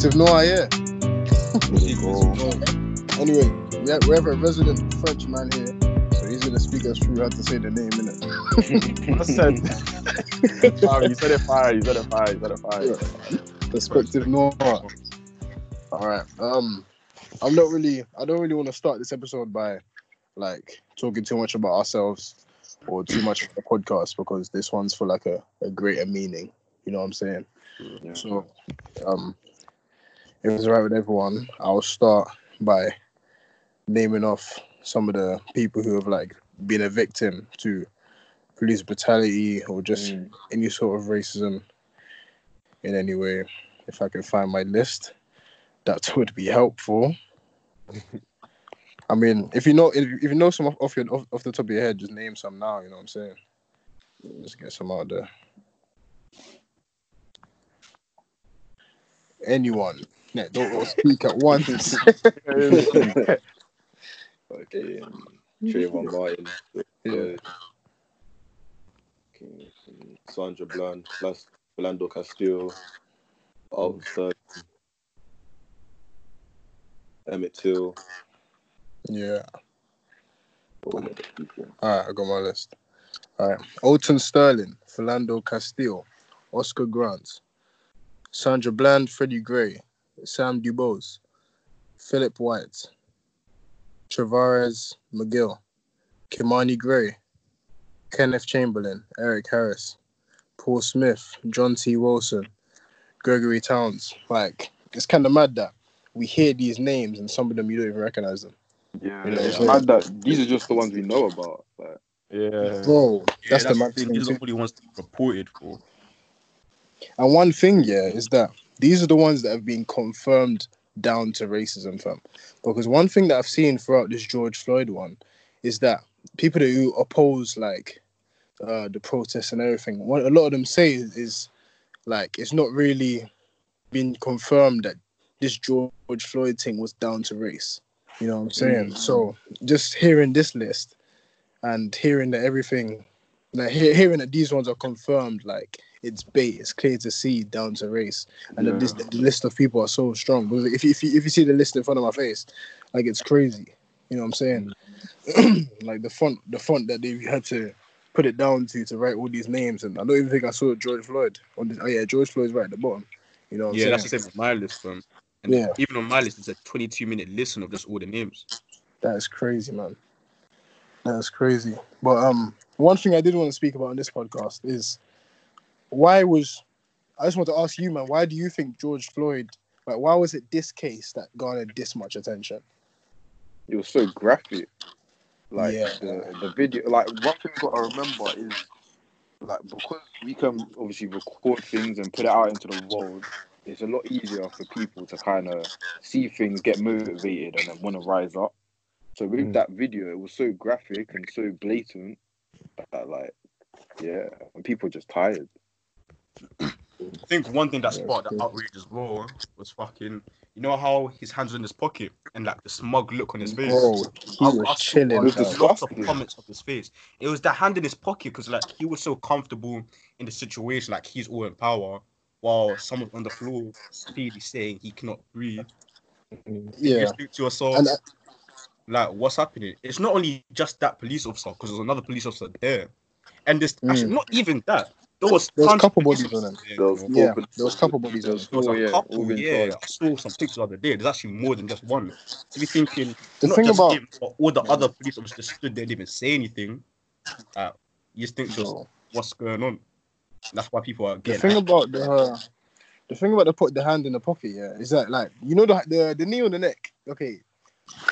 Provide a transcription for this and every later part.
Perspective Noir, yeah. Anyway, we have, we have a resident French man here, so he's gonna speak us through how to say the name, innit? I said, Fire, you said it fire, you said it fire, you said it fire. Perspective Noir. All right. Um, I'm not really. I don't really want to start this episode by like talking too much about ourselves or too much of the podcast because this one's for like a, a greater meaning. You know what I'm saying? Yeah. So, um, if it's right with everyone, I'll start by naming off some of the people who have like been a victim to police brutality or just Mm. any sort of racism in any way. If I can find my list, that would be helpful. I mean, if you know if, if you know some off, off your off, off the top of your head, just name some now. You know what I'm saying? Just get some out there. Anyone? Yeah, don't all speak at once. Okay, Trayvon Martin, Yeah. okay, Sandra Bland, Blas- Orlando Castillo, Alton Emmett Till. yeah. all of the people. All right, I got my list. All right. Alton Sterling, Philando Castillo, Oscar Grant, Sandra Bland, Freddie Gray, Sam Dubose, Philip White, Travares McGill, Kimani Gray, Kenneth Chamberlain, Eric Harris, Paul Smith, John T. Wilson, Gregory Towns. Like, it's kind of mad that we hear these names and some of them you don't even recognize them. Yeah, You know, It's so- mad that these are just the ones we know about. Like, yeah. Bro, Yeah, that's, the mad thing. thing. These too. are the reported for. And one thing, yeah, is that these are the ones that have been confirmed down to racism, fam. Because one thing that I've seen throughout this George Floyd one is that people that who oppose like uh, the protests and everything, what a lot of them say is, is like it's not really been confirmed that this George Floyd thing was down to race. You know what I'm saying? So just hearing this list and hearing that everything, like he- hearing that these ones are confirmed, like it's bait, it's clear to see down to race, and that this, the list of people are so strong. Because if you, if you if you see the list in front of my face, like it's crazy. You know what I'm saying? like the font, the font that they had to put it down to to write all these names, and I don't even think I saw George Floyd on this. Oh yeah, George Floyd's right at the bottom. You know what I'm Yeah, saying? that's the same with my list, fam. And Yeah. even on my list, it's a 22 minute listen of just all the names. That is crazy, man. That's crazy. But um, one thing I did want to speak about on this podcast is why was I just want to ask you, man, why do you think George Floyd, like, why was it this case that garnered this much attention? it was so graphic. Like Yeah. the, the video, like one thing you gotta remember is like because we can obviously record things and put it out into the world, it's a lot easier for people to kind of see things, get motivated, and then want to rise up. So with Mm. that video, it was so graphic and so blatant that like, yeah, and people just tired. I think one thing that sparked the outrage as well was fucking, you know how his hands are in his pocket and like the smug look on his face. Bro, he I- was I chilling. I It was saw lots of comments of his face. It was the hand in his pocket because like he was so comfortable in the situation, like he's all in power, while someone on the floor clearly saying he cannot breathe. You Yeah. think to yourself, And uh, like, what's happening? It's not only just that police officer because there's another police officer there, and there's Mm. actually not even that. There was There was a couple bodies on officers there, There was you. Yeah, there was a couple bodies There on was. There was a yeah, couple, yeah. I saw some pictures the other day. There's actually more than just one. To be thinking, The not thing just about him, but all the other police officers just stood there, didn't even say anything. Uh, you just think, just Bro, what's going on? That's why people are getting. the thing about the uh, the thing about the put the hand in the pocket, yeah, is that like you know the the, the knee on the neck. Okay,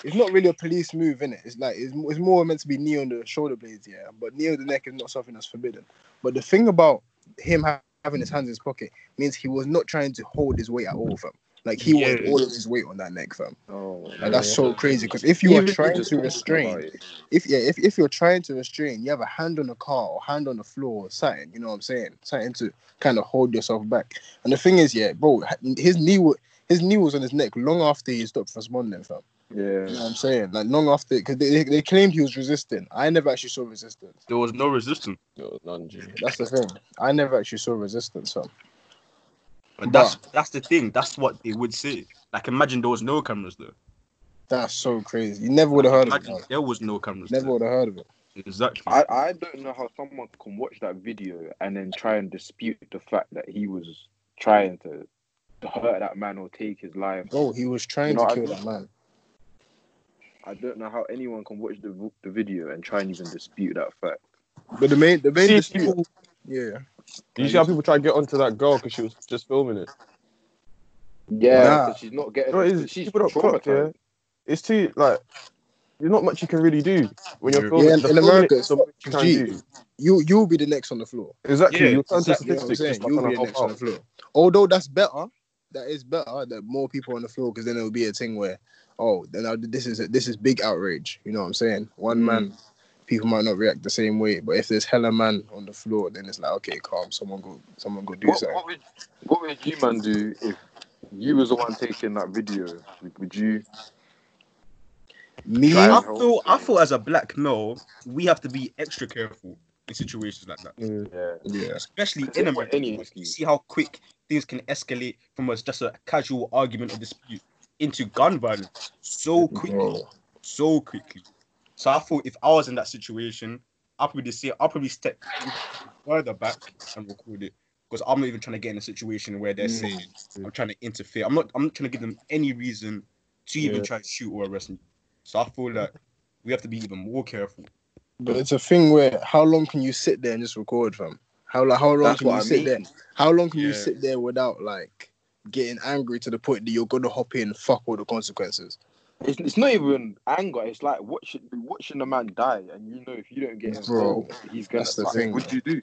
it's not really a police move, in it. It's like it's, it's more meant to be knee on the shoulder blades, yeah. But knee on the neck is not something that's forbidden. But the thing about him ha- having his hands in his pocket means he was not trying to hold his weight at all, fam. Like he wanted Yeah. all of his weight on that neck, fam. Oh, Like that's so crazy. Because if you are trying to restrain, if yeah, if, if you're trying to restrain, you have a hand on the car or hand on the floor or something, you know what I'm saying? Something to kind of hold yourself back. And the thing is, yeah, bro, his knee wa- his knee was on his neck long after he stopped responding, fam. Yeah. You know what I'm saying? Like long after, because they, they, they claimed he was resisting. I never actually saw resistance. There was no resistance. There was none, G. That's the thing. I never actually saw resistance, fam. But that's that's the thing. That's what they would say. Like imagine there was no cameras there. That's so crazy. You never would have heard of it. Imagine there was no cameras. Never would have heard of it. Exactly. I, I don't know how someone can watch that video and then try and dispute the fact that he was trying to hurt that man or take his life. Oh, he was trying You know to what I kill mean? that man. I don't know how anyone can watch the the video and try and even dispute that fact. But the main, the main See, dispute, people- yeah. you see how people try to get onto that girl because she was just filming it. Yeah, Nah. 'cause she's not getting. No, it is. she's People don't clock, yeah. It's too like there's not much you can really do when you're filming. Yeah, in- The in America, is the it's- most you can G, do. You you'll be the next on the floor. Exactly, Yeah, you'll turn to exactly. You know what I'm saying? You'll be the help next on the floor. Although that's better, that is better that more people on the floor because then it'll be a thing where, oh, then this is a, this is big outrage. You know what I'm saying? One Mm. man, people might not react the same way, but if there's hella man on the floor, then it's like okay, calm. Someone go, someone go do What, something. what would what would you man do if you was the one taking that video? Would, would you? Me, I and help. feel I feel as a black male, we have to be extra careful in situations like that. Yeah. yeah, Especially in if America. any see how quick things can escalate from us just a casual argument or dispute into gun violence so quickly. so quickly. So I thought if I was in that situation, I'll probably say I'll probably step further back and record it because I'm not even trying to get in a situation where they're Mm. saying I'm trying to interfere. I'm not. I'm not trying to give them any reason to even Yeah. try to shoot or arrest me. So I feel like we have to be even more careful. But it's a thing where how long can you sit there and just record, fam? How like how long That's can you I sit mean. there? How long can you sit there without like getting angry to the point that you're gonna hop in, fuck all the consequences? It's, it's not even anger. It's like watching watching the man die, and you know if you don't get Bro, involved, he's gonna. that's the like, thing, What do you do?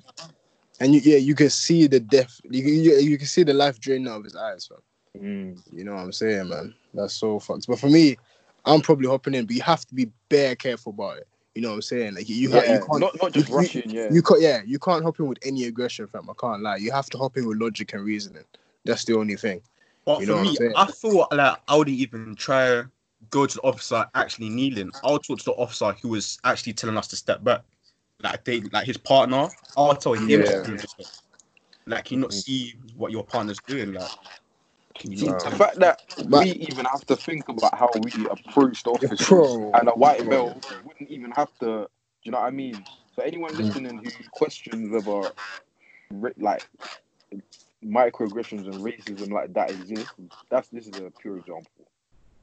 And you, yeah, you can see the death. You can, you, you can see the life draining out of his eyes, fam. Mm. You know what I'm saying, man? That's so fucked. But for me, I'm probably hopping in, but you have to be bare careful about it. You know what I'm saying? Like you, you, yeah, you can't, not not just you- you- rushing. Yeah, you can't, yeah, you can't hop in with any aggression, fam. I can't lie. You have to hop in with logic and reasoning. That's the only thing. But You for know what I'm me. I feel like I wouldn't even try go to the officer actually kneeling. I'll talk to the officer who was actually telling us to step back. Like they, like his partner, I'll tell him Yeah. to. Like, can you not see what your partner's doing? Like, can you See, not? the fact that But- we even have to think about how we approach the officers Bro, and a white bro. male wouldn't even have to. Do you know what I mean? So anyone Mm. listening who questions whether ra- like microaggressions and racism like that exist, that's this is a pure example.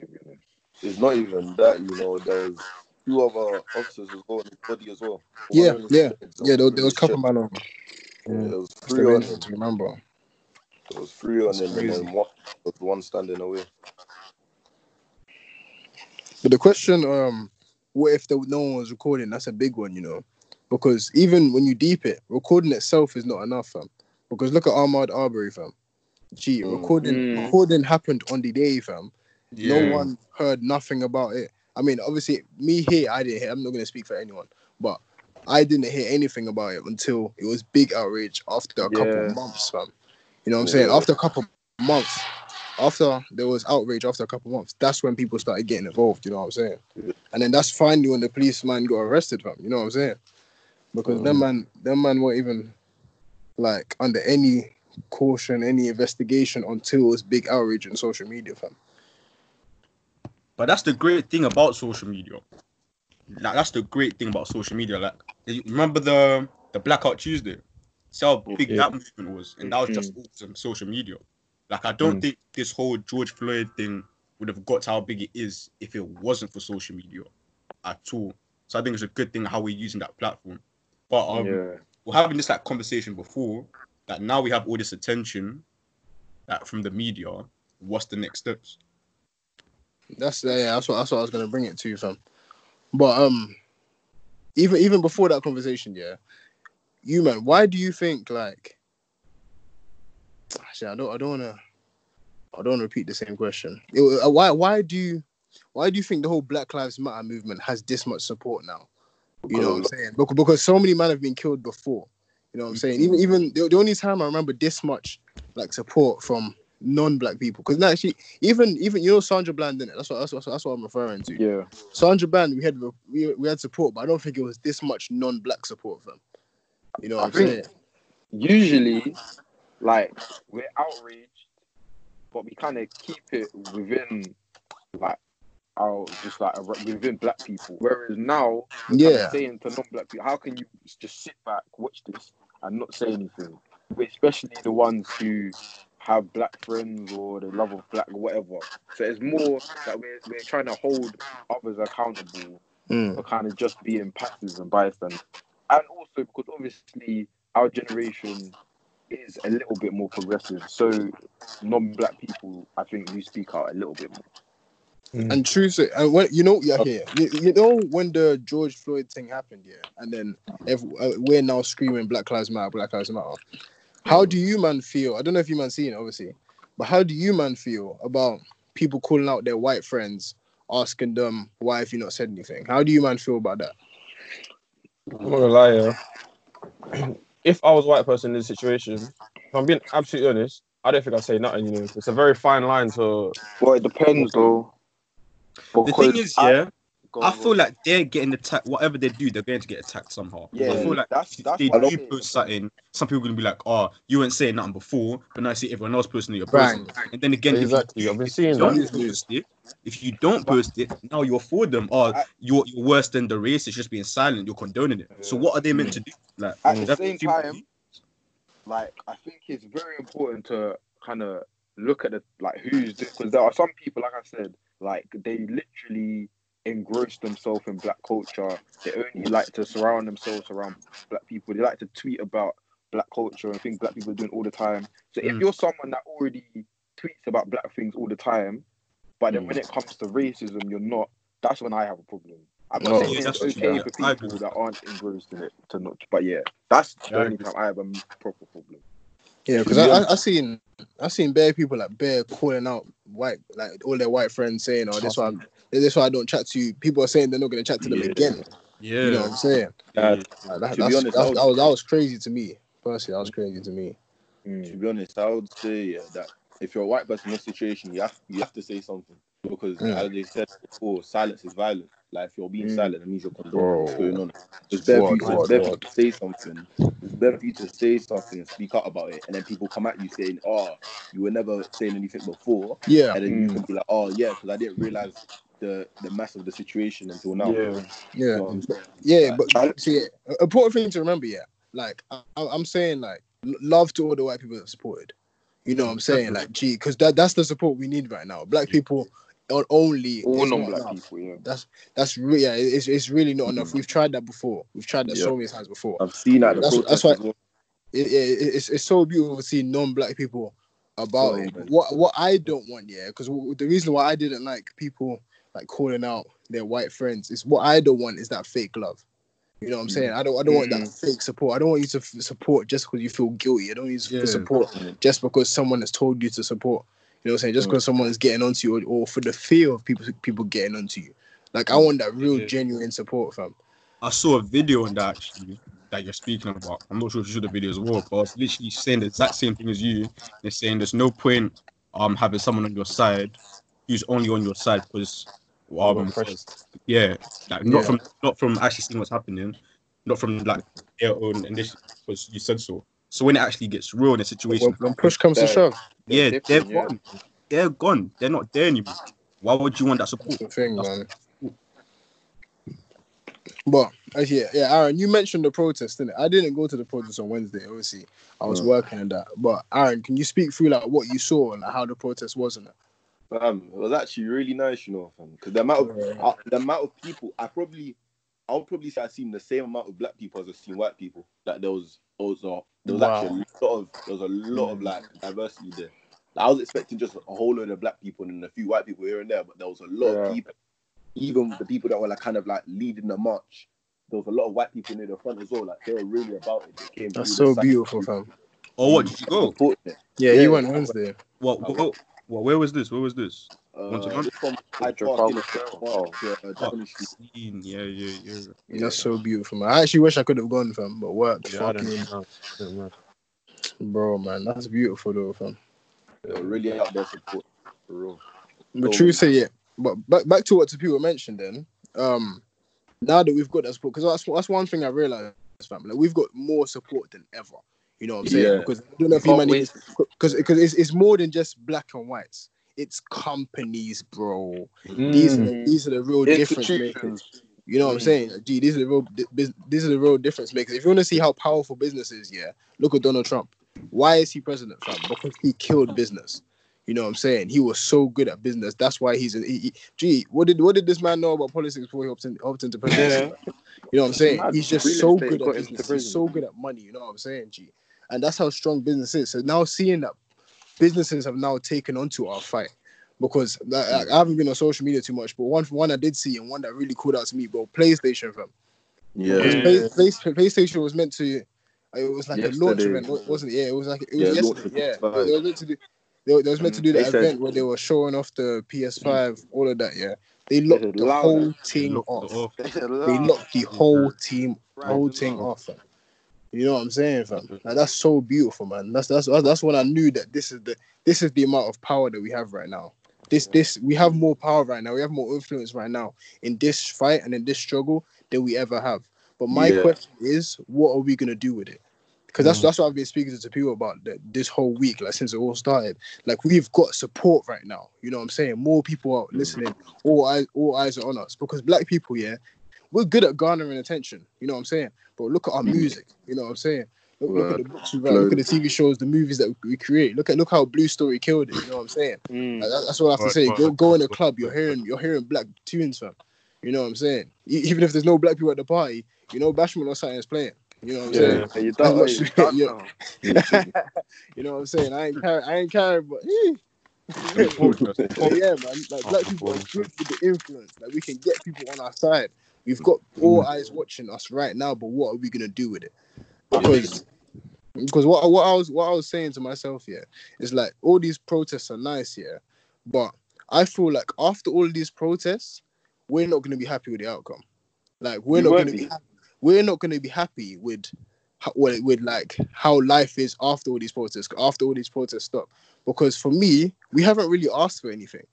to be honest. It's not even that, you know. There's two other officers as well in the body as well. Yeah, One yeah, them Yeah, there, there was a couple shit. man over. Yeah, there was That's three on thing him. to remember. There was three on That's him, and then one was one standing away. But the question, um, what if there, no one was recording? That's a big one, you know, because even when you deep it, recording itself is not enough, fam. Because look at Ahmaud Arbery, fam. Gee, Mm. recording Mm. recording happened on the day, fam. Yeah. No one heard nothing about it. I mean, obviously, me here, I didn't hear. I'm not gonna speak for anyone, but I didn't hear anything about it until it was big outrage after a couple of months, fam. You know what I'm saying? After a couple of months, after there was outrage after a couple of months, that's when people started getting involved. You know what I'm saying? Yeah. And then that's finally when the policeman got arrested, fam. You know what I'm saying? Because them man, them man weren't even like under any caution, any investigation until it was big outrage on social media, fam. But that's the great thing about social media. Like that's the great thing about social media. Like remember the the Blackout Tuesday? See how big Yeah. that movement was, and that was just all on social media. Like I don't Mm. think this whole George Floyd thing would have got to how big it is if it wasn't for social media at all. So I think it's a good thing how we're using that platform. But um, yeah, we're having this like conversation before that now we have all this attention that from the media. What's the next steps? That's yeah, that's what that's what I was gonna bring it to, you, fam. But um, even even before that conversation, yeah, you man, why do you think like? Actually, I don't I don't wanna I don't wanna repeat the same question. It- uh, why why do you why do you think the whole Black Lives Matter movement has this much support now? You know what I'm saying? Because, because so many men have been killed before. You know what I'm saying? Even even the, the only time I remember this much like support from non-black people, because now actually even even you know Sandra Bland in it. That's what that's what that's what I'm referring to. yeah. Sandra Bland, we had we, we had support, but I don't think it was this much non-black support from. You know what I I'm saying? Usually, like we're outraged but we kind of keep it within like our just like within black people. Whereas now, Yeah. saying to non-black people, how can you just sit back, watch this, and not say anything? Especially the ones who have black friends or the love of black or whatever. So it's more that we're we're trying to hold others accountable Mm. for kind of just being passive and bystanders. And also because obviously our generation is a little bit more progressive. So non-black people, I think, we speak out a little bit more. And true, say, and when you know, yeah, here, you, you know, when the George Floyd thing happened, yeah, and then every, uh, we're now screaming Black Lives Matter, Black Lives Matter. How do you man feel? I don't know if you man seen it, obviously, but how do you man feel about people calling out their white friends, asking them why have you not said anything? How do you man feel about that? I'm not gonna lie, yeah. if I was a white person in this situation, if I'm being absolutely honest, I don't think I'd say nothing. You know, it's a very fine line to. Well, it depends though. The thing Because is, yeah, go I on, feel like they're getting attacked. Whatever they do, they're going to get attacked somehow. Yeah, I feel like that's- if that's they do post something, some people are gonna be like, "Oh, you weren't saying nothing before," but now I see everyone else posting it. You're Bang. And then again, Exactly, if you, if you don't that. post it, if you don't post it, now you're for them. Oh, I- you're, you're worse than the racist, just being silent. You're condoning it. So what are they meant to do? Like At the same too- time, like I think it's very important to kind of look at the like who's because there are some people, like I said, like they literally engross themselves in black culture. They only like to surround themselves around black people. They like to tweet about black culture and things black people are doing all the time. So if Mm. you're someone that already tweets about black things all the time, but then Mm. when it comes to racism, you're not. That's when I have a problem. I'm not yeah, saying it's that's okay true. for people agree. that aren't engrossed in it to not. But yeah, that's the Yeah, only time I have a proper problem. Yeah, because I, I I seen I seen bare people like bare calling out white like all their white friends saying, "Oh, this why I'm, this why I don't chat to you." People are saying they're not gonna chat to them Yeah. again. Yeah. You know what I'm saying? Yeah. Like, that, To be honest, I was- that was that was crazy to me. Personally, that was crazy to me. To be honest, I would say yeah, that if you're a white person in this situation, you have you have to say something because, Yeah. as they said before, silence is violence. Like if you're being Mm. silent, it means you're condoning what's going on. It's better for you, to, better for you to say something. It's better for you to say something and speak out about it, and then people come at you saying, "Oh, you were never saying anything before," Yeah, and then you Mm. can be like, "Oh yeah, because I didn't realize the the mass of the situation until now." Yeah. yeah, So, yeah. But I- see, a- important thing to remember, yeah. Like I, I'm saying, like love to all the white people that supported. You know what I'm saying? Like, gee, because that that's the support we need right now. Black people on- only All non-black people, yeah. That's that's really yeah, it's, it's really not enough. We've tried that before. We've tried that so many times before. I've seen that. That's- that's why- well. it, it, it's it's so beautiful to see non-black people about it. What what I don't want, yeah, because the reason why I didn't like people like calling out their white friends is what I don't want is that fake love. You know what I'm saying? I don't I don't want that fake support. I don't want you to f- support just because you feel guilty. I don't want you to Yeah. support Mm. just because someone has told you to support. You know what I'm saying? Just because someone is getting onto you or, or for the fear of people people getting onto you. Like I want that real Yeah. genuine support fam. I saw a video on that actually that you're speaking about. I'm not sure if you saw the video as well, but it's literally saying the exact same thing as you. They're saying there's no point um having someone on your side who's only on your side because um, Got pressure. yeah, like not Yeah. from not from actually seeing what's happening, not from like their own initiative because you said so. So when it actually gets real in a situation, When, when push comes to Yeah. Shove, yeah, They're they're yeah. gone. They're gone. They're not there anymore. Why would you want that support? That's the thing, That's- man. But yeah, yeah, Aaron, you mentioned the protest, didn't it? I didn't go to the protest on Wednesday. Obviously, I was working on that. But Aaron, can you speak through like what you saw and like, how the protest was in it? Fam, it was actually really nice, you know. Because the amount of uh, the amount of people, I probably, I would probably say I've seen the same amount of black people as I've seen white people. Like there was, there was, there was Wow. actually a lot of, there was a lot of like hmm. diversity there. Like, I was expecting just a whole load of black people and a few white people here and there, but there was a lot Yeah. of people. Even the people that were like kind of like leading the march, there was a lot of white people near the front as well. Like they were really about it. They came That's so the beautiful, fam. Or what did you go? Yeah, Yeah, you went yeah. Wednesday. What? what, what where was this? Where was this? Uh, Once a from Hyde Park, in the Park to uh, Downing Street. Scene. Yeah, yeah, yeah. That's so beautiful, man. I actually wish I could have gone, fam, but work, Yeah, I don't know. I don't know. bro, man. That's beautiful, though, fam. They were really out there support for real. But Oh, true say yeah. But back back to what people mentioned then. Um, now that we've got that support, because that's that's one thing I realized, fam. Like we've got more support than ever. You know what I'm saying? Yeah. Because I don't know if you Can't man wait. because because it's, it's more than just black and whites. It's companies, bro. These are the, Mm. these are the real difference makers. You know what I'm Mm. saying? Gee, these are the real these are the real difference makers. If you want to see how powerful business is, yeah, look at Donald Trump. Why is he president, fam? Because he killed business. You know what I'm saying? He was so good at business. That's why he's. A, he, he- gee, what did what did this man know about politics before he hopped, in, hopped into presidency? You know what I'm saying? He's just so good at business. He's so good at money. You know what I'm saying, G? And that's how strong business is. So now seeing that businesses have now taken onto our fight because like, like, I haven't been on social media too much, but one one I did see and one that really called out to me, bro, PlayStation fam. Yeah. Because Play, Play, PlayStation was meant to. It was like a launch Yesterday. event, wasn't it? Yeah, it was like it was launch yesterday. Yeah, PS5. they were meant to do. They, were- they was meant to do Mm, that they said- event where they were showing off the PS5, all of that. Yeah, they locked said the whole team off. off. They said locked the whole team, whole loud. thing off. Fam. You know what I'm saying, fam? Mm-hmm. Like, that's so beautiful, man. That's that's that's when I knew that this is the this is the amount of power that we have right now. This this we have more power right now. We have more influence right now in this fight and in this struggle than we ever have. But my Yeah. question is, what are we gonna do with it? Because that's mm-hmm. that's what I've been speaking to people about that this whole week, like since it all started. Like we've got support right now. You know what I'm saying? More people are mm-hmm. listening. All eyes all eyes are on us because black people, yeah, we're good at garnering attention. You know what I'm saying? But look at our music. You know what I'm saying? Look, look at the books we write. Look at the TV shows, the movies that we create. Look at look how Blue Story killed it. You know what I'm saying? Mm. Like, that- that's what I have to say. Go go in a club. You're hearing you're hearing black tunes, fam. You know what I'm saying? Even if there's no black people at the party, you know Bashment or something is playing. You know what I'm saying? Yeah, and you you you know what I'm saying? I ain't carrying, I ain't carrying, but eh. But yeah, man. Like black people are good with the influence. Like we can get people on our side. We've got all eyes watching us right now, but what are we gonna do with it? Because because what what I was what I was saying to myself here is like all these protests are nice, yeah, but I feel like after all of these protests, we're not gonna be happy with the outcome. Like we're You not gonna be be. happy. we're not gonna be happy with with, with like how life is after all these protests, after all these protests stop. Because for me, we haven't really asked for anything.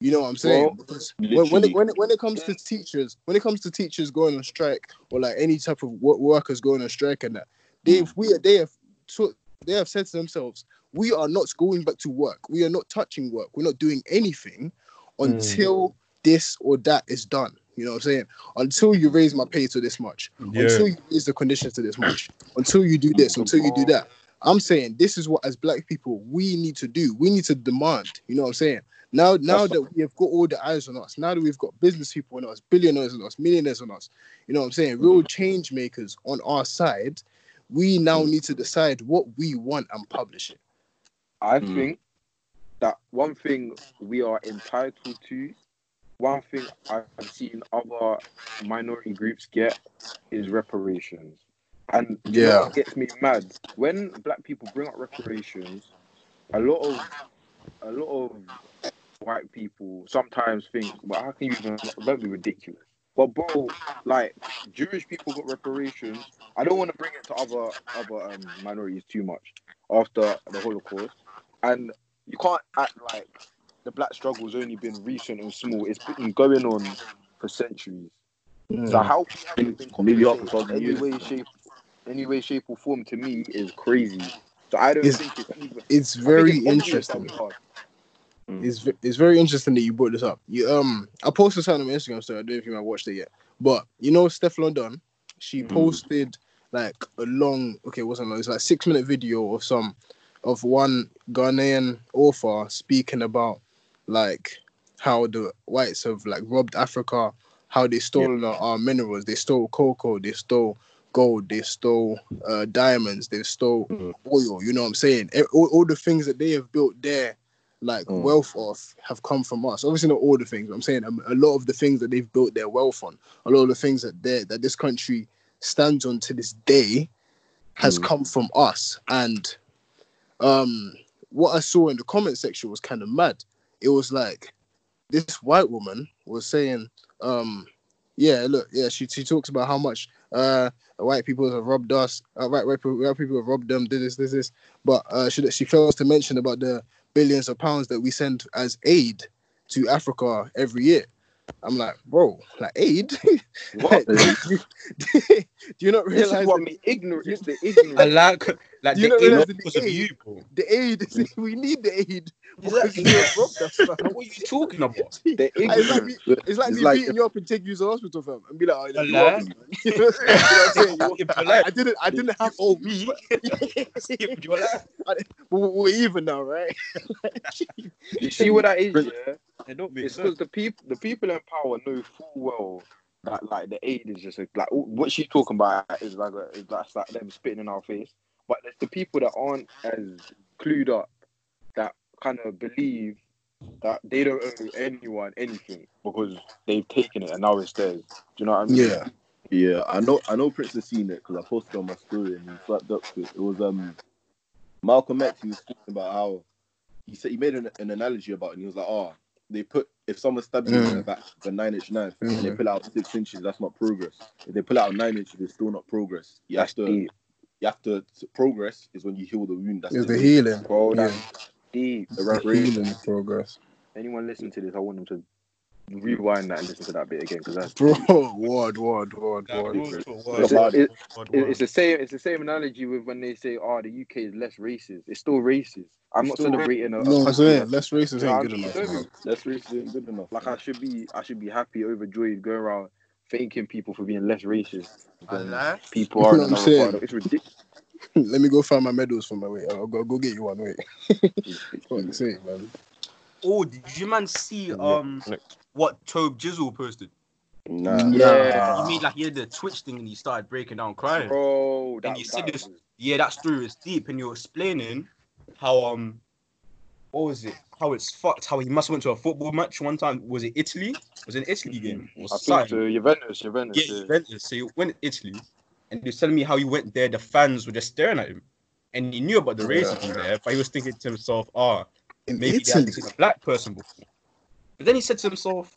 You know what I'm saying? Well, because when, when, it, when, it, when it comes to teachers, when it comes to teachers going on strike or like any type of wo- workers going on strike and that, they've we they have so they have said to themselves, we are not going back to work. We are not touching work. We're not doing anything until this or that is done. You know what I'm saying? Until you raise my pay to this much, until you raise the conditions to this much, until you do this, until you do that. I'm saying this is what as black people we need to do. We need to demand. You know what I'm saying? Now, now That's- that we have got all the eyes on us, now that we've got business people on us, billionaires on us, millionaires on us, you know what I'm saying? Real change makers on our side. We now need to decide what we want and publish it. I Mm. think that one thing we are entitled to, one thing I've seen other minority groups get is reparations. And Yeah. what gets me mad when black people bring up reparations, a lot of a lot of white people sometimes think, well, how can you even don't be ridiculous? But bro, like Jewish people got reparations. I don't want to bring it to other other um, minorities too much after the Holocaust, and you can't act like the black struggle's only been recent and small. It's been going on for centuries. So how we haven't been Maybe up compensated in any way, shape, any way, shape, or form to me is crazy. So I don't It's- think it's even. It's very interesting. That. It's it's very interesting that you brought this up. You um, I posted something on my Instagram so I don't know if you might watched it yet, but you know, Steph London, she Mm. posted like a long, okay, it wasn't long. It's like six minute video of some of one Ghanaian author speaking about like how the whites have like robbed Africa, how they stolen our, our minerals. They stole cocoa, they stole gold, they stole uh, diamonds, they stole Mm. oil. You know what I'm saying? All, all the things that they have built there like Mm. wealth off have come from us. Obviously, not all the things. But I'm saying um, a lot of the things that they've built their wealth on, a lot of the things that they that this country stands on to this day, has Mm. come from us. And um, what I saw in the comment section was kind of mad. It was like this white woman was saying, um, "Yeah, look, yeah." She she talks about how much uh white people have robbed us. Uh, white, white, people, white people have robbed them. Did this, this, this. But uh, she she fails to mention about the billions of pounds that we send as aid to Africa every year. I'm like, bro, like aid? What? do, Do you not realize? This realize is what me ignorant. It's the I ignorant. Like like Do you the not aid realize not that because the of aid- you, bro. the aid? is- we need the aid. Because Exactly. you have robbed us, fam. What are you talking about? The It's like ignorant. me, it's like It's me like- beating you up and taking you to the hospital, fam, and be like, oh, you me, know I'm? You know what I'm saying? I, you're like, I didn't, I didn't have to. me, if We're, we're even now, right? You see what that is, Prince- yeah? it don't make It's because the people, the people in power know full well that like the aid is just a, like what she's talking about is like a, is that's like them spitting in our face. But there's the people that aren't as clued up that kind of believe that they don't owe anyone anything because they've taken it and now it's theirs. Do you know what I mean? Yeah. Yeah, I know. I know Prince has seen it because I posted on my story and he slapped up to it. It was um Malcolm X. He was talking about how he said he made an, an analogy about it. and He was like, "Oh, they put if someone stabs you in the Mm. back with a nine inch knife and they Mhm. pull out six inches, that's not progress. If they pull out nine inches, it's still not progress. You That's have to. deep, You have to, to progress is when you heal the wound. That's It's the the healing. bro. Yeah. That's deep. The The healing progress. Anyone listening to this, I want them to rewind that and listen to that bit again because that's Bro, word, word, word, Nah, word. word It's, it- word it- for It- word. It's the same. It's the same analogy with when they say, "Oh, the UK is less racist." It's still racist. I'm not Still celebrating. A, No, a- I'm saying less racist ain't good enough. Don't man. be- That's really good enough. like I should be. I should be happy, overjoyed, going around thanking people for being less racist. Than. People are You know what I'm saying? it's ridiculous. Let me go find my medals for my way. I'll go, go get you one. Wait. Fuck's sake, man. Oh, did you man see Yeah. um what Tobjizzle posted? Nah. Yeah. He made like he did the Twitch thing and he started breaking down crying. Bro, that, And you said this- Yeah, that story is deep, and you're explaining how um, what was it? How it's fucked. How he must have went to a football match one time. Was it Italy? Was it an Italy game? Or I think something? so. Juventus, Juventus. Yeah, yeah. Juventus. So he went to Italy, and he was telling me how he went there. The fans were just staring at him, and he knew about the racism there, but he was thinking to himself, "Ah, In maybe they Italy. haven't seen a black person before." But then he said to himself,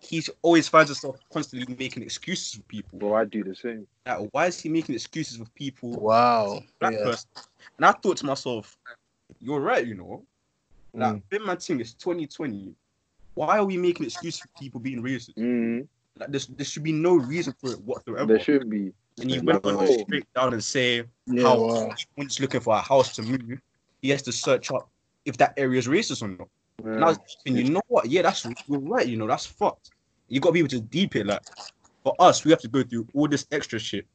he always finds himself constantly making excuses for people. Bro, I do the same. Like, why is he making excuses for people? Wow. Black Yeah. person. And I thought to myself, you're right, you know. Like, Mm. Ben Man thing is 2020. Why are we making excuses for people being racist? Mm, Like, there's, there should be no reason for it whatsoever. there should be. And he went on to break down and say Yeah. how Wow. when he's looking for a house to move, he has to search up if that area is racist or not. And I was thinking, you know what? Yeah, that's you're right. You know, that's fucked. You got to be able to deep it. Like for us, we have to go through all this extra shit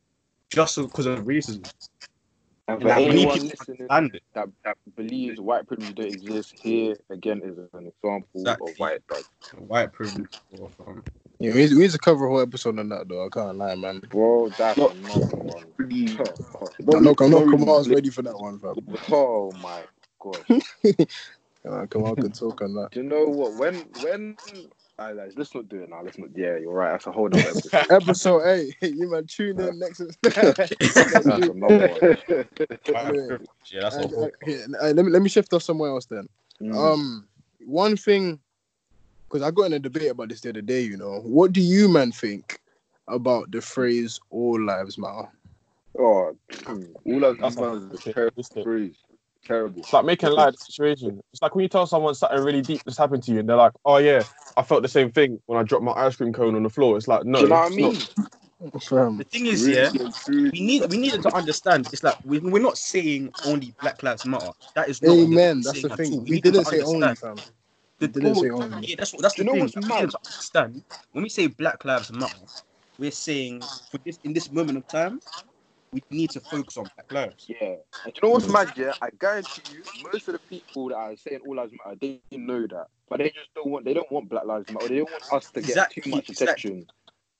just because of racism. And for Like, anyone listening that, that believes white privilege don't exist, here again is an example Exactly. of why it does. White privilege. Yeah, we need, we need to cover a whole episode on that though. I can't lie, man. Bro, that's Look. another one. Really, I know, I know Kamal's ready for that one, fam. Oh my god. Uh, Kamal can talk on that. Do you know what? When when I like, let's not do it now. Let's not. Yeah, you're right. That's a whole nother episode. Episode eight. You man, tune in next. That's another one. white Anyway, privilege. Yeah, that's a and, uh, here, let me let me shift us somewhere else then. Mm. Um, one thing, because I got in a debate about this the other day. You know, what do you man think about the phrase "all lives matter"? oh, mm, all lives matter these not ones okay. are terrible phrase. Terrible. It's like making light of the situation. It's like when you tell someone something really deep just happened to you, and they're like, "Oh yeah, I felt the same thing when I dropped my ice cream cone on the floor." It's like, no, do you know what I mean? not. The thing is, yeah, we need we needed to understand. It's like we, we're not saying only Black Lives Matter. That is not amen. That's the thing. all. We didn't say understand only, fam. the- didn't say only. Yeah, that's what that's Do the you know thing. what's We need mad? to understand when we say Black Lives Matter, we're saying for this in this moment of time, we need to focus on Black lives. Yeah. And you know what's mad? Yeah, I guarantee you, most of the people that are saying all lives matter, they know that, but they just don't want. They don't want Black Lives Matter. They don't want us to get Exactly, too much exactly. attention.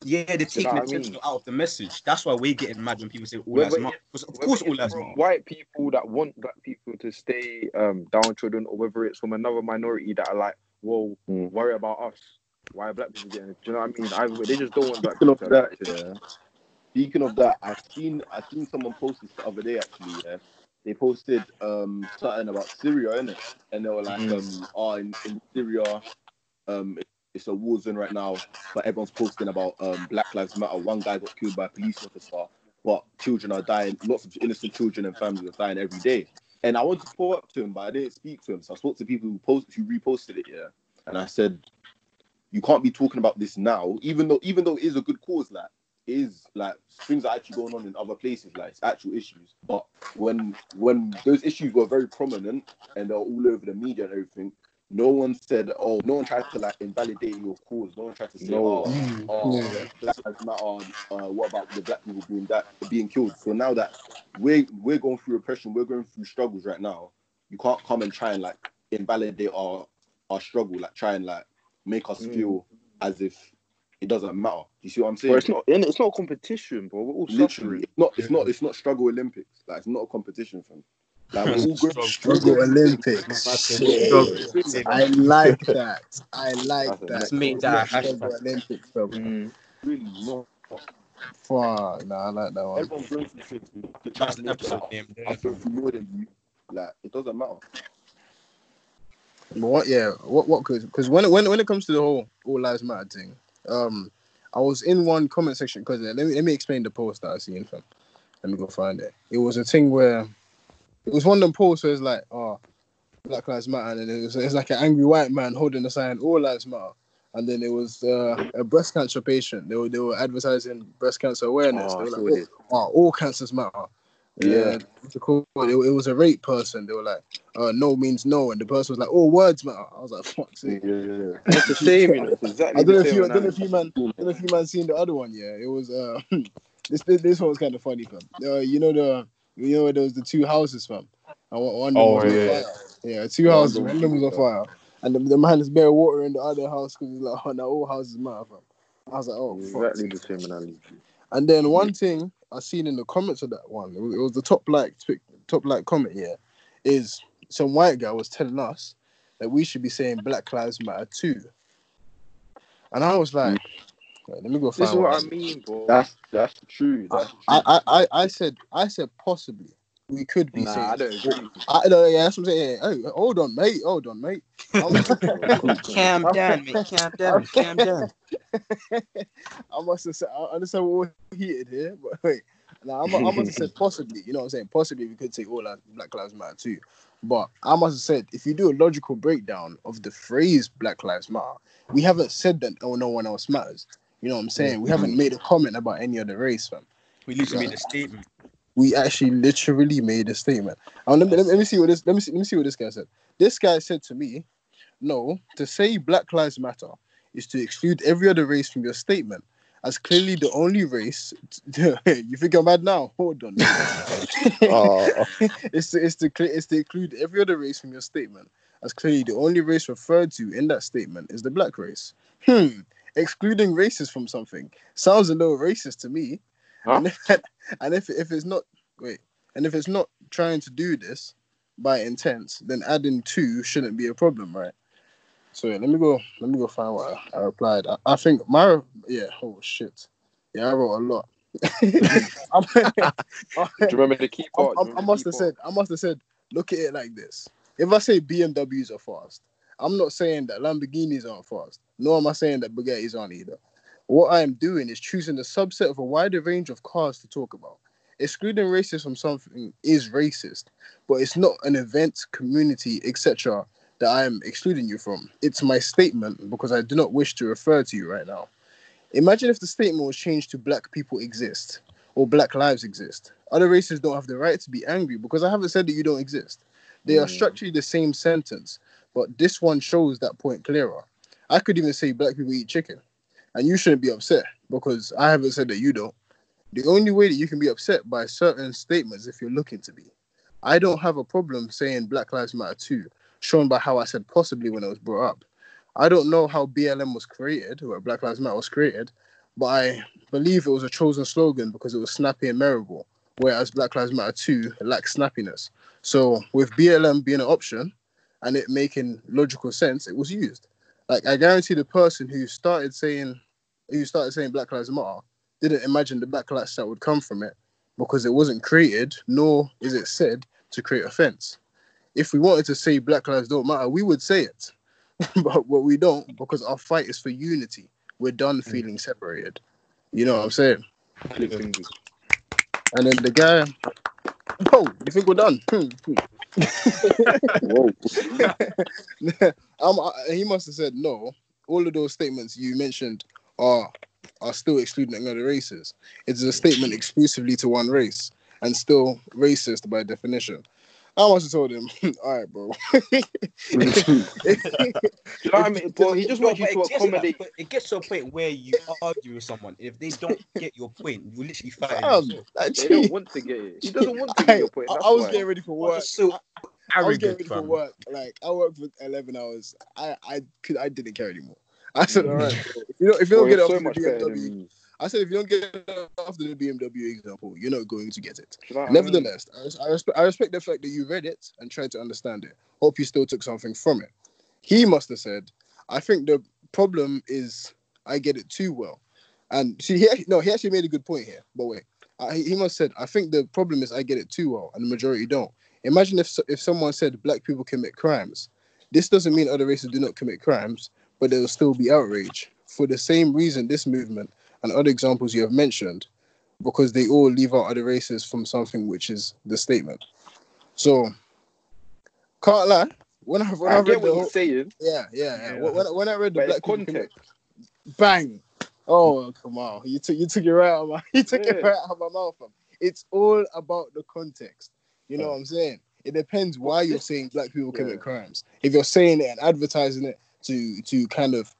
Yeah, they're taking what I attention mean? out of the message. That's why we're getting mad when people say all Whether lives matter. Because of course all lives matter. White people that want black people to stay um, downtrodden, or whether it's from another minority that are like, "Whoa, Mm. worry about us." Why are black people getting it? Do you know what I mean? Either way, they just don't want black Speaking people of that, yeah. Speaking of that, I've seen I seen someone post this the other day actually. Yeah, they posted um something about Syria in it, and they were like, Mm. um, oh, in, in Syria, um, it's a war zone right now, but everyone's posting about um Black Lives Matter. One guy got killed by a police officer, but children are dying. Lots of innocent children and families are dying every day. And I wanted to pull up to him, but I didn't speak to him. So I spoke to people who post who reposted it, yeah. And I said, you can't be talking about this now, even though even though it is a good cause, like is like things are actually going on in other places, like it's actual issues. But when when those issues were very prominent and they're all over the media and everything, no one said, oh, no one tried to like invalidate your cause. No one tried to say, No. oh, Mm, oh, yeah. Black Lives Matter. Uh, what about the black people being that being killed? So now that we're we're going through repression, we're going through struggles right now. You can't come and try and like invalidate our our struggle, like try and like make us Mm. feel as if it doesn't matter. You see what I'm saying? Bro, it's not. and It's not a competition, bro. We're all Literally, suffering. it's not. It's not. It's not struggle Olympics. Like it's not a competition, fam. Like we're all going Struggle Olympics. Struggle. Shit. I like that. I like That's a that. next Make that Struggle. Olympics, bro. Mm. really not. Fuck, nah, I like that one. Everyone's going through things. You could That's try an and make it episode out. name. I feel more than you. Like it doesn't matter. But what? Yeah. What? What could? Because when when when it comes to the whole all lives matter thing, um, I was in one comment section because let me let me explain the post that I seen from. Let me go find it. It was a thing where it was one of them posts where it's like, oh, Black Lives Matter, and it was it's like an angry white man holding a sign, all lives matter. And then it was uh, a breast cancer patient. They were they were advertising breast cancer awareness. Oh, they were like, this. oh, all cancers matter. Yeah. what's it called? It, it was a rape person. They were like, uh, no means no, and the person was like, oh, words matter. I was like, fuck's sake. Yeah, yeah, yeah. It's a shame, you know. Exactly I don't know if you, I don't know if you man, I don't know if you man seen the other one. Yeah, it was uh, this this, this one was kind of funny, fam. Uh, you know the you know there was the two houses, fam. And one, one of Oh, was on yeah. fire. Yeah, two Yeah, houses. one One of of them them was on fire, and the, the man is bare water in the other house because he's like, oh, now all houses matter, fam. I was like, oh, fuck. Exactly the same analogy. And then one thing I seen in the comments of that one, it was, it was the top like twi- top like comment here, is some white guy was telling us that we should be saying Black Lives Matter too. And I was like, mm. wait, let me go find. This is what. I mean, bro. That's that's true. That's true. I, I, I, I said I said possibly we could be Nah, saying. I don't agree. I, no, yeah, that's what I'm saying. Hey, hold on, mate. Hold on, mate. I'm- Calm down, mate. Calm down. Calm down. I must have said, I understand we're all heated here, but wait. Now, I, mu- I must have said possibly, you know what I'm saying? Possibly we could say all that Black Lives Matter too. But I must have said, if you do a logical breakdown of the phrase Black Lives Matter, we haven't said that oh, no one else matters. You know what I'm saying? We haven't mm-hmm. made a comment about any other race, fam. We literally made a statement. We actually literally made a statement. Um, let, me, let, me, see what this let me see, let me see what this guy said. This guy said to me, "No, to say Black Lives Matter is to exclude every other race from your statement, as clearly the only race." you think I'm mad now? Hold on. Oh, it's to, it's to it's to include every other race from your statement, as clearly the only race referred to in that statement is the black race. Hmm. Excluding races from something sounds a little racist to me. Huh? And, if, and if if it's not wait, and if it's not trying to do this by intent, then adding two shouldn't be a problem, right? So yeah, let me go. Let me go find what I, I replied. I, I think my yeah. Oh shit. Yeah, I wrote a lot. Do you remember the key part? I- I must have said, I must have said, look at it like this. If I say BMWs are fast, I'm not saying that Lamborghinis aren't fast, nor am I saying that Bugattis aren't either. What I am doing is choosing a subset of a wider range of cars to talk about. Excluding races from something is racist, but it's not an event, community, etc. that I am excluding you from. It's my statement because I do not wish to refer to you right now. Imagine if the statement was changed to black people exist or black lives exist. Other races don't have the right to be angry because I haven't said that you don't exist. They are Mm. structurally the same sentence, but this one shows that point clearer. I could even say black people eat chicken, and you shouldn't be upset because I haven't said that you don't. The only way that you can be upset by certain statements if you're looking to be. I don't have a problem saying Black Lives Matter too, shown by how I said possibly when it was brought up. I don't know how BLM was created, or Black Lives Matter was created, but I believe it was a chosen slogan because it was snappy and memorable, whereas Black Lives Matter 2 lacks snappiness. So, with BLM being an option and it making logical sense, it was used. Like, I guarantee the person who started saying, who started saying Black Lives Matter didn't imagine the backlash that would come from it because it wasn't created, nor is it said to create offense. If we wanted to say Black Lives Don't Matter, we would say it. but what we don't because our fight is for unity. We're done mm. feeling separated. You know what I'm saying? And then the guy, oh, you think we're done? Hmm, hmm. Um, I- he must have said no. All of those statements you mentioned are are still excluding other races. It's a statement exclusively to one race and still racist by definition. I must have told him, all right, bro. You know what I mean? Well, he just No, wants you to it to that- accommodate. but it gets to a point where you argue with someone. If they don't get your point, you literally fight. Fam, yourself. like, They don't want to get it. He doesn't want to I, get your point. I- I was why. getting ready for work. so I was getting arrogant, ready for work. Like I worked for eleven hours. I I could I didn't care anymore. I said, all right, bro. if you don't if you don't get it so much the better than BMW, me. I said if you don't get it after the BMW example, you're not going to get it. Do you I mean? Nevertheless, I, I respect I respect the fact that you read it and tried to understand it. Hope you still took something from it. He must have said, I think the problem is I get it too well. And see, he no, he actually made a good point here. But wait, uh, he he must have said, I think the problem is I get it too well, and the majority don't. Imagine if if someone said black people commit crimes. This doesn't mean other races do not commit crimes, but there will still be outrage for the same reason. This movement and other examples you have mentioned, because they all leave out other races from something which is the statement. So, can't lie. When I when I, I read get the what whole, saying, yeah, yeah, yeah. Yeah. When, when I- read the but black people context. bang. Oh come on, you took you took it right out of my you took it right out of my mouth. fam. It's all about the context. You know what I'm saying? It depends why you're saying black people commit Yeah. crimes. If you're saying it and advertising it to to kind of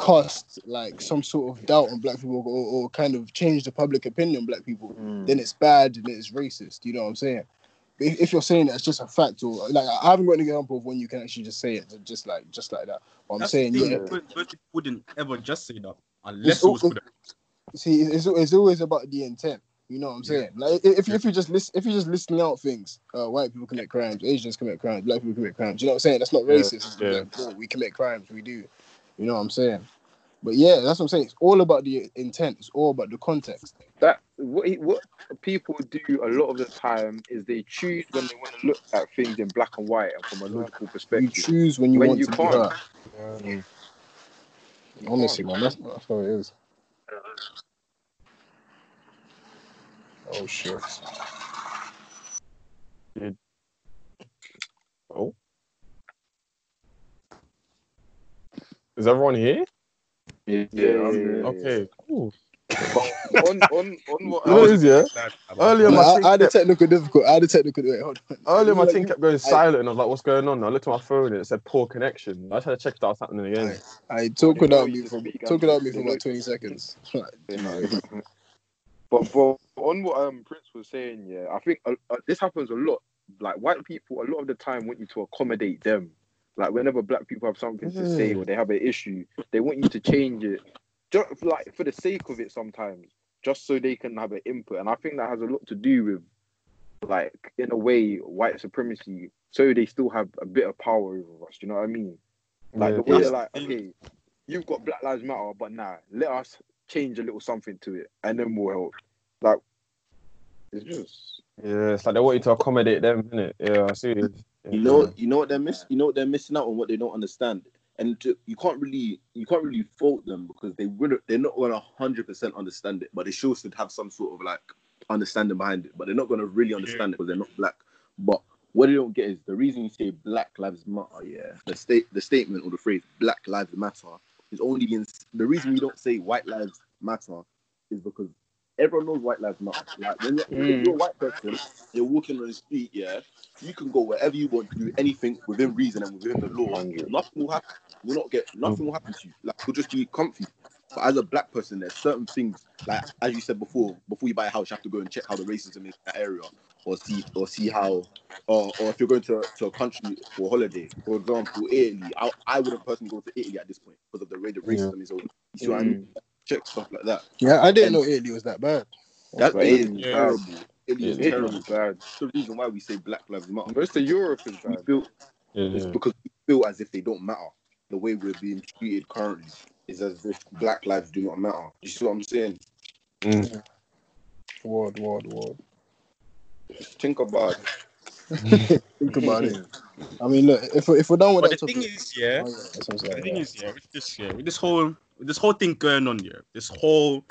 cast like some sort of doubt on black people or, or kind of change the public opinion on black people, Mm. then it's bad and it's racist. You know what I'm saying? If, if you're saying that it's just a fact or like I haven't got an example of when you can actually just say it just like just like that. But I'm That's saying the thing, yeah, but- but people wouldn't ever just say that unless It's it was al- for the see it's, it's always about the intent you know what i'm saying like if, if you just list if you're just listing out things uh white people commit crimes asians commit crimes black people commit crimes you know what i'm saying that's not racist It's yeah. like, "Oh, we commit crimes we do you know what i'm saying but yeah that's what i'm saying it's all about the intent it's all about the context that what he, what people do a lot of the time is they choose when they want to look at things in black and white and from a logical perspective. you choose when you When want you to be can't. heard You honestly can't. man that's, that's how it is oh shit Oh. Is everyone here? Yeah, Yeah, I'm yeah. Okay, cool. On on on what You know what yeah? Earlier, Man, my I, I had a kept, technical difficult I had a technical wait hold on earlier my Like, thing kept going I- silent, and I was like, "What's going on?" I looked at my phone, and it said "poor connection." I tried to check if that was happening again. I talk They without me you for speak, talk and without me for know- about twenty seconds. But but on what um Prince was saying, yeah, I think uh, uh, this happens a lot. Like white people, a lot of the time want you to accommodate them. Like whenever black people have something to say mm. or they have an issue, they want you to change it, just like for the sake of it. Sometimes, just so they can have an input. And I think that has a lot to do with, like, in a way, white supremacy. So they still have a bit of power over us. Do you know what I mean? Like the way they're like, okay, you've got Black Lives Matter, but nah, let us change a little something to it, and then we'll help. Like, it's just Yeah, it's like they want you to accommodate them, innit? Yeah, I see. it. You know, you know what they're miss. You know what they're missing out on. What they don't understand, and to, you can't really, you can't really fault them because they wouldn't. They're not gonna hundred percent understand it, but they sure should have some sort of like understanding behind it. But they're not gonna really understand it because they're not black. But what they don't get is the reason you say Black Lives Matter. Yeah, the state, the statement or the phrase Black Lives Matter is only in the reason we don't say White Lives Matter is because everyone knows White Lives Matter. Like when you're, if you're a mm. white person, you're walking on the street, yeah, you can go wherever you want to do anything within reason and within the law. Nothing will happen. Will not get nothing will happen to you. Like you'll just be comfy. But as a black person, there's certain things like as you said before, before you buy a house, you have to go and check how the racism is in that area, or see or see how, or, or if you're going to, to a country for a holiday, for example, Italy. I, I wouldn't personally go to Italy at this point because of the way the racism is over. You see what I mean? Mm. Check stuff like that. Yeah, I didn't know Italy was that bad. That But is Italy's Yeah. terrible. Italy is terrible. bad. That's the reason why we say Black Lives Matter. Most of Europe is We bad. feel Yeah, It's because we feel as if they don't matter. The way we're being treated currently is as if black lives do not matter. You see what I'm saying? Mm. Word, word, word. Think about it. Think about it. I mean, look, if we're, if we're done with But that the topic, thing is, yeah, Oh, yeah, that's I'm the saying, thing yeah. is, yeah, with this, yeah, with this whole, with this whole thing going on here, this whole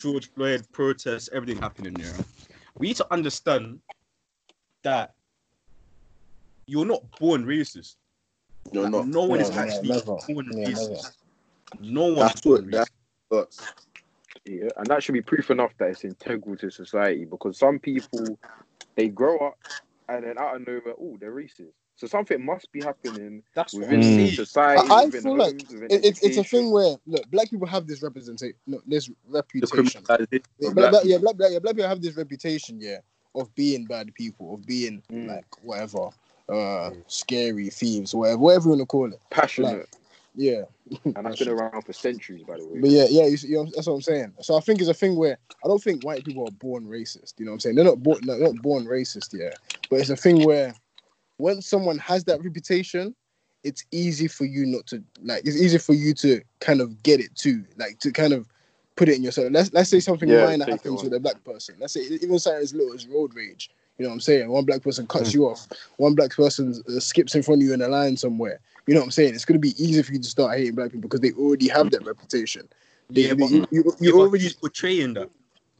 George Floyd protest, everything happening here, we need to understand that you're not born racist. You're Like, not. no one is Yeah, yeah, actually never. born Yeah, racist. never. No one. That's what that hurts. Yeah, and that should be proof enough that it's integral to society because some people they grow up and then out of nowhere, oh, they're racist. So something must be happening That's within I'm Mm. society. I- I within feel like homes, within It, it's it's a thing where look, black people have this representation, no, this reputation. criminalization Yeah, black, black black- yeah, people. black, black, yeah, black people have this reputation, yeah, of being bad people, of being Mm. like whatever, uh, scary thieves, whatever, whatever you want to call it. passionate, Yeah, and that's been around for centuries, by the way. but yeah, yeah, you, you know, that's what I'm saying. So I think it's a thing where I don't think white people are born racist. You know what I'm saying? They're not born, they're not born racist, yeah. But it's a thing where when someone has that reputation, it's easy for you not to like. It's easy for you to kind of get it too, like to kind of put it in yourself. Let's let's say something Yeah, minor happens with a black person. Let's say even something as little as road rage. You know what I'm saying? One black person cuts you off. One black person uh, skips in front of you in a line somewhere. You know what I'm saying? It's gonna be easy for you to start hating black people because they already have that reputation. They, Yeah, but, you, you, you but already who's portraying that?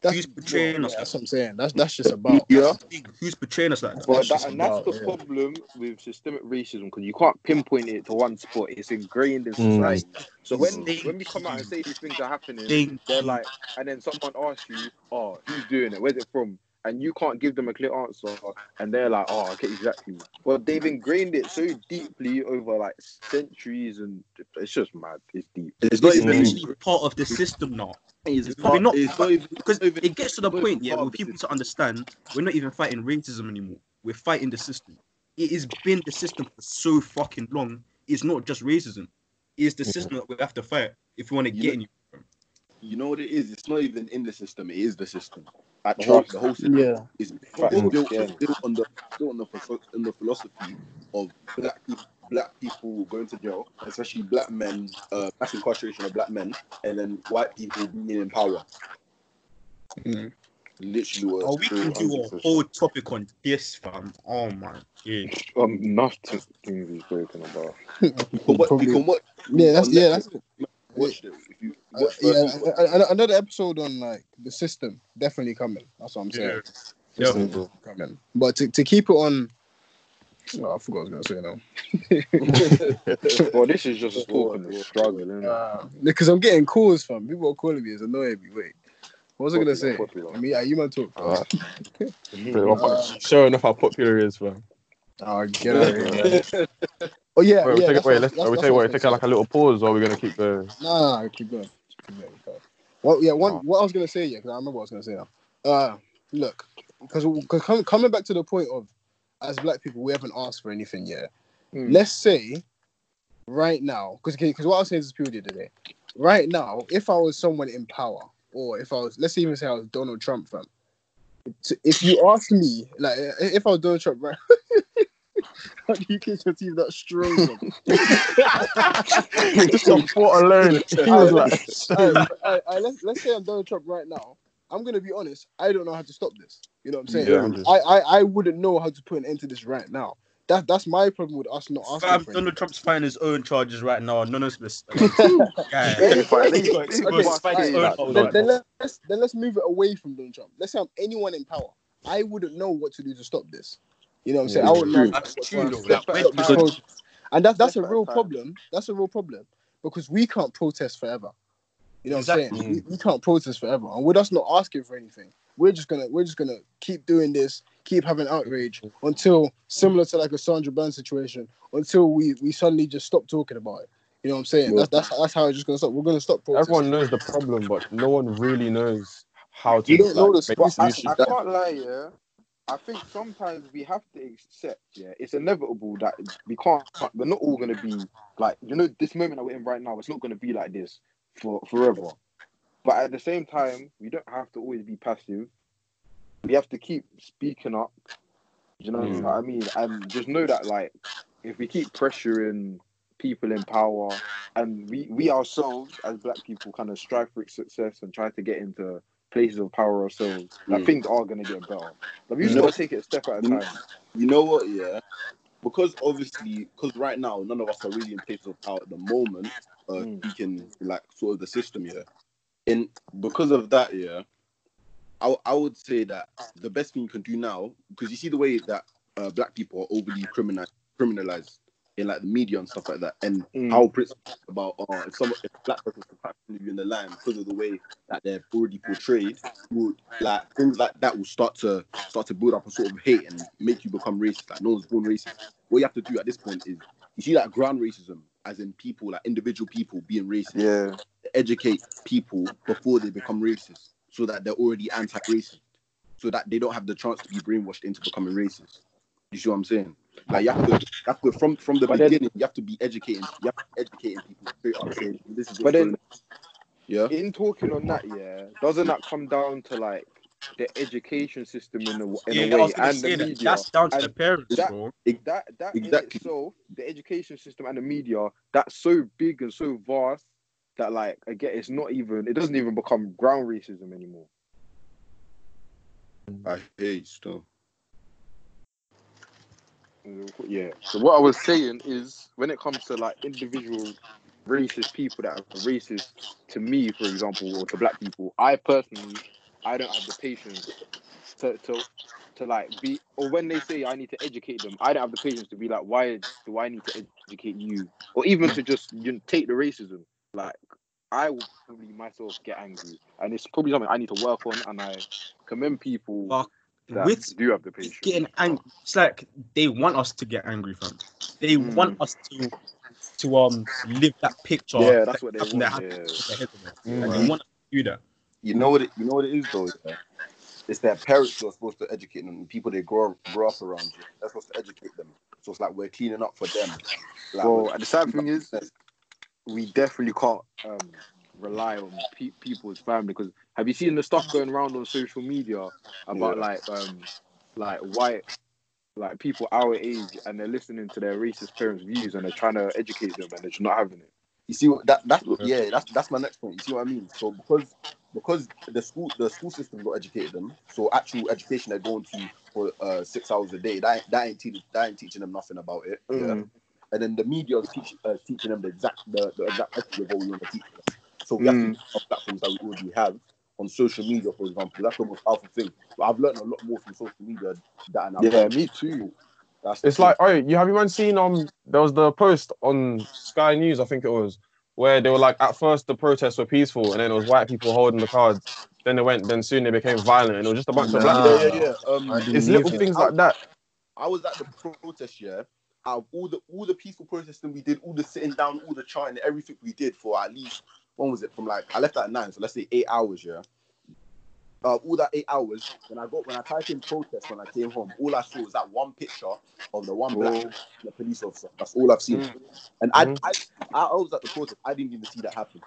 that's, who's portraying well, us yeah, That's what I'm saying. That's that's just about. Yeah. Who's portraying us like that? But That's that, just and that's the yeah. problem with systemic racism because you can't pinpoint it to one spot. It's ingrained in Mm. society. So when Thank when we come out and say these things are happening, Thank they're like, and then someone asks you, "Oh, who's doing it? Where's it from?" And you can't give them a clear answer, and they're like, "Oh, okay, exactly." Well, they've ingrained it so deeply over like centuries, and it's just mad. It's deep. It's not It's even. literally part of the system now. It's, We're part, not- not Because even- it gets to the point, yeah, part where people to understand we're not even fighting racism anymore. We're fighting the system. It has been the system for so fucking long. It's not just racism. It's the system that we have to fight if we want to get know- any. You know what it is? It's not even in the system. It is the system. The whole, the whole system Yeah. is Facts. it's built, Yeah. built on the built on the philo- on the philosophy of black people, black people going to jail, especially black men, uh, mass incarceration of black men, and then white people being in power. Mm. Literally, was Oh, we can do a whole topic on this, fam. Oh my god. Um, enough to things he's spoken about. we can watch, we can watch, Yeah, that's yeah, Netflix, that's watch it if you yeah. first season. a- a- Another episode on like the system definitely coming. That's what I'm saying. Yeah. System coming. But to, to keep it on, oh, I forgot what I was gonna say now. Well, this is just talking the struggle, isn't it? Uh, because I'm getting calls from people are calling me. It's annoying me. Wait, what was I gonna say? popular. I mean, yeah, you man talk. Alright. Uh, Showing off how popular he is, man. Oh, get out of here. Oh yeah, Wait, yeah. we take, that's wait, let's, that's- are we that's take, what I wait, take like a little pause, or are we gonna keep going? Nah, nah, nah, keep going. Going. Well, yeah, one. Oh. What I was gonna say, yeah, because I remember what I was gonna say now. Uh, look, because com- coming back to the point of, as black people, we haven't asked for anything yet. Mm. Let's say, right now, because because what I was saying to this people the other day, right now, if I was someone in power, or if I was, let's even say I was Donald Trump, fam. If you ask me, like, if I was Donald Trump, right? How do you kiss your teeth that strong? Just on thought alone, he was like, um, Alright, alright, alright, let's, let's say I'm Donald Trump right now. I'm gonna be honest. I don't know how to stop this. You know what I'm saying? Yeah, I'm just- I, I I wouldn't know how to put an end to this right now. That that's my problem with us not asking Fam, for. Donald Trump's fighting his own charges right now. None of me Guy. fight- let me- He's got let me exposed fight by his his own own charges Then, right then now. let's then let's move it away from Donald Trump. Let's say I'm anyone in power. I wouldn't know what to do to stop this. You know what I'm saying? I wouldn't. That's true, what- though. Like, this. And that's that's a Step at a real problem. That's a real problem because we can't protest forever. You know what I'm saying? We, we can't protest forever, and with us not asking for anything, we're just gonna we're just gonna keep doing this, keep having outrage until similar to like a Sandra Bland situation, until we we suddenly just stop talking about it. You know what I'm saying? That's that's that's how it's just gonna stop. We're gonna stop protesting. everyone knows the problem, but no one really knows how to You don't know the make solution. I. I can't lie, yeah. I think sometimes we have to accept, yeah, it's inevitable that we can't. We're not all gonna be like, you know, this moment that we're in right now. It's not gonna be like this for forever. But at the same time, we don't have to always be passive. We have to keep speaking up. You know Mm. what I mean? And just know that, like, if we keep pressuring people in power, and we we ourselves as black people kind of strive for success and try to get into places of power ourselves, like Mm. things are gonna get better. But we just gotta take it a step at a time. You know what? Yeah, because obviously, because right now none of us are really in places of power at the moment. Uh, Mm. speaking like sort of the system, yeah. And because of that, yeah, I I would say that the best thing you can do now, because you see the way that uh, black people are overly criminalized, criminalized in like the media and stuff like that, and Mm. how Brits about oh if someone if black person to practically you in the line because of the way that they're already portrayed, would like things like that will start to start to build up a sort of hate and make you become racist. Like no one's born racist. What you have to do at this point is you see that ground racism, as in people, like individual people being racist. Yeah. Educate people before they become racist, so that they're already anti-racist, so that they don't have the chance to be brainwashed into becoming racist. You see what I'm saying? Like you have to, you have to from from the But then- beginning, you have to be educating. You have to be educating people straight up. Saying, this is But then- yeah, In talking on that, yeah, doesn't that come down to like the education system in a, in Yeah, a I way was gonna and say the that. media? That's down to And the parents, that- bro. that that in anymore. I hate still. Yeah. So what I was saying is when it comes to like individual racist people that are racist to me, for example, or to black people, I personally I don't have the patience to to to like be or when they say I need to educate them, I don't have the patience to be like, why do I need to educate you? Or even to just you know, take the racism. Like I will probably myself get angry. And it's probably something I need to work on and I commend people Fuck. That With do have the patience. getting angry, it's like they want us to get angry from. They Mm. want us to to um live that picture. Yeah, that's what they up in their want. Yeah. in their head of it. Mm. And they want to do that. You know what? It, you know what it is though. Yeah? It's their parents who are supposed to educate them, and people they grow grow up around. You. They're supposed to educate them. So it's like we're cleaning up for them. Like, Well, the sad thing is, we definitely can't um, rely on pe- people's family because have you seen the stuff going around on social media about Yeah. like um like white like people our age and they're listening to their racist parents' views and they're trying to educate them and they're just not having it. You see what that that's yeah that's that's my next point. You see what I mean? So because because the school the school system not educated them, so actual education they're going to for uh, six hours a day that that ain't teaching that ain't teaching them nothing about it. Yeah. Mm. And then the media is teach, uh, teaching them the exact the, the exact opposite of what we want to teach them. So we have to Mm. use platforms that we already have on social media, for example. That's the most powerful thing. But I've learned a lot more from social media than I've Yeah, me too. That's It's like, oh, you have you man seen um? There was the post on Sky News, I think it was, where they were like, at first the protests were peaceful, and then it was white people holding the cards. Then they went, then soon they became violent, and it was just a bunch of black. Nah. yeah, yeah, yeah. Um, It's either. little things like that. I was at the protest, yeah. Out of all the all the peaceful protesting we did, all the sitting down, all the chanting, everything we did for at least when was it? From like I left at nine, so let's say eight hours, yeah. Uh, all that eight hours, when I got when I typed in protest when I came home, all I saw was that one picture of the one black Oh. the police officer. That's all I've seen. Mm. And Mhm. I, I I was at the protest. I didn't even see that happen.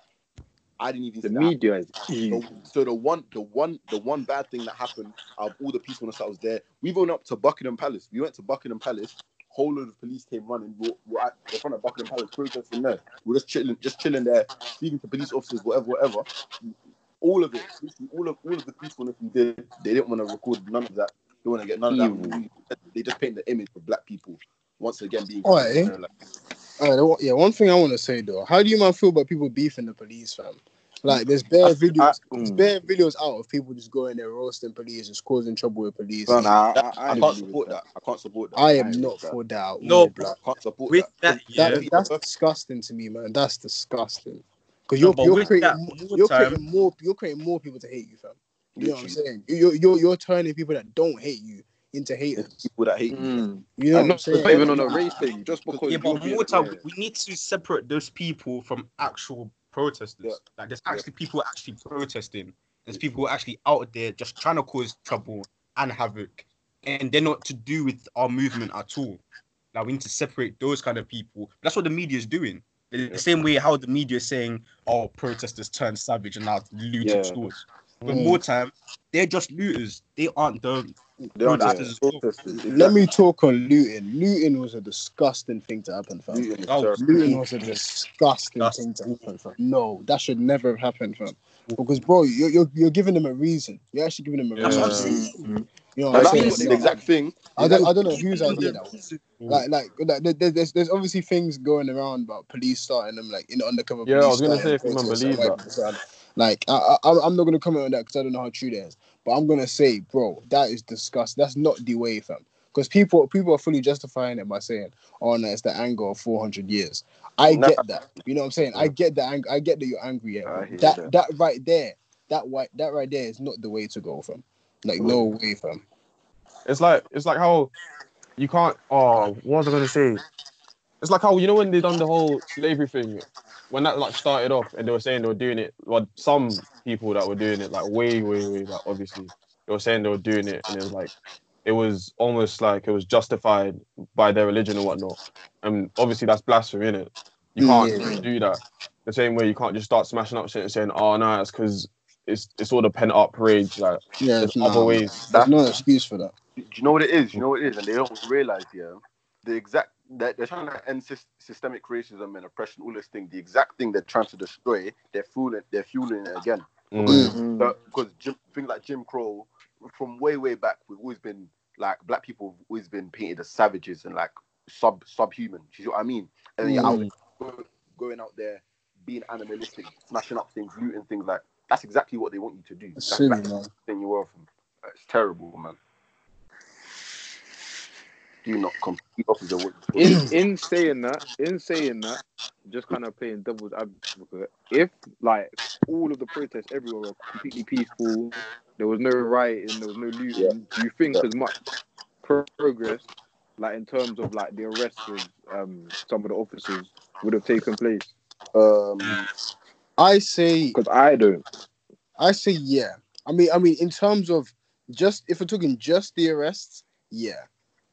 I didn't even The see that happen. media is So, so the one, the one, the one bad thing that happened out of all the peacefulness that was there, we went up to Buckingham Palace. We went to Buckingham Palace. Whole load of police came running. We're, we're at the front of Buckingham Palace, protesting there. We're just chilling, just chilling there, speaking to police officers, whatever, whatever. All of it, all of all of the peacefulness we did, they didn't want to record none of that. They want to get none of that. Hmm. They just paint the image of black people once again being. Oi. like, Alright, yeah, one thing I want to say though, how do you man feel about people beefing the police, fam? Like, there's bare I- videos, I- there's mm. bare videos out of people just going there roasting police, just causing trouble with police. Well, nah, that- I, I, I, can't support that. I can't support that. I I am agree not with that. for that. No, all. I can't support With that. that, yeah, That, that's disgusting to me, man. That's disgusting. Because you're, but you're, creating, more- more you're time- creating more you're creating more people to hate you, fam. You know what I'm saying? You're, you're, you're turning people that don't hate you into haters. people that hate you. Mm. You know what I'm not, saying? not even on a race thing, just because yeah, but being- more time, we need to separate those people from actual protesters. Yeah. Like, there's Yeah. actually people actually protesting. There's people actually out there just trying to cause trouble and havoc, and they're not to do with our movement at all. Like, we need to separate those kind of people. That's what the media is doing. The Yeah. same way how the media is saying, "Oh, protesters turned savage and now looting Yeah. stores." But Mm. more time, they're just looters. They aren't the They are Protesters the as well. protesters. Let me talk on looting. Looting was a disgusting thing to happen, fam. Looting Oh. Looting was a disgusting That's thing to happen, fam. No, that should never have happened, fam. Because, bro, you're, you're, you're giving them a reason. You're actually giving them a That's reason. what I'm. Mm. You know what Like, I'm that's saying? what the exact thing. I don't, I don't know whose People idea that was. Like, like, like there- there- there's, there's obviously things going around about police starting them, like in undercover. Yeah, I was gonna say if you believe that. Like, I, I, I'm not gonna comment on that because I don't know how true that is. But I'm gonna say, bro, that is disgusting. That's not the way, fam. because people people are fully justifying it by saying, "Oh no, it's the anger of 400 years." I Nah. get that. You know what I'm saying? I get that. Ang- I get that you're angry. Yeah. That, that. that right there, that white that right there is not the way to go from. Like no mm. way from. It's like it's like how you can't. Oh, what was I gonna say? It's like how you know when they done the whole slavery thing, when that like started off, and they were saying they were doing it. Well, some people that were doing it like way, way, way. Like obviously, they were saying they were doing it, and it was like it was almost like it was justified by their religion or whatnot. And obviously, that's blasphemy, innit? You can't Yeah. do that. The same way you can't just start smashing up shit and saying, "Oh no, it's because it's it's all the pent up rage." Like Yeah, there's nah, other ways. There's no excuse for that. Do you know what it is? You know what it is, and they don't realize, yeah, the exact that they're trying to end sys- systemic racism and oppression, all this thing. The exact thing they're trying to destroy, they're fueling, they're fueling it again. Mm. But- because Jim, things like Jim Crow, from way way back, we've always been like black people have always been painted as savages and like sub subhuman. You see what I mean? And then you're out Mm. going out there being animalistic, smashing up things, looting things. Like that's exactly what they want you to do. That's Silly, exactly the thing you are from. It's terrible, man. Do not complete opposite of what in in saying that, in saying that, just kind of playing devil's advocate. If like all of the protests everywhere were completely peaceful, there was no rioting, there was no looting. Yeah. Do you think Yeah. as much progress, like in terms of like the arrests of um some of the officers, would have taken place? um I say Because I don't. I say yeah. I mean, I mean, in terms of just if we're talking just the arrests, yeah,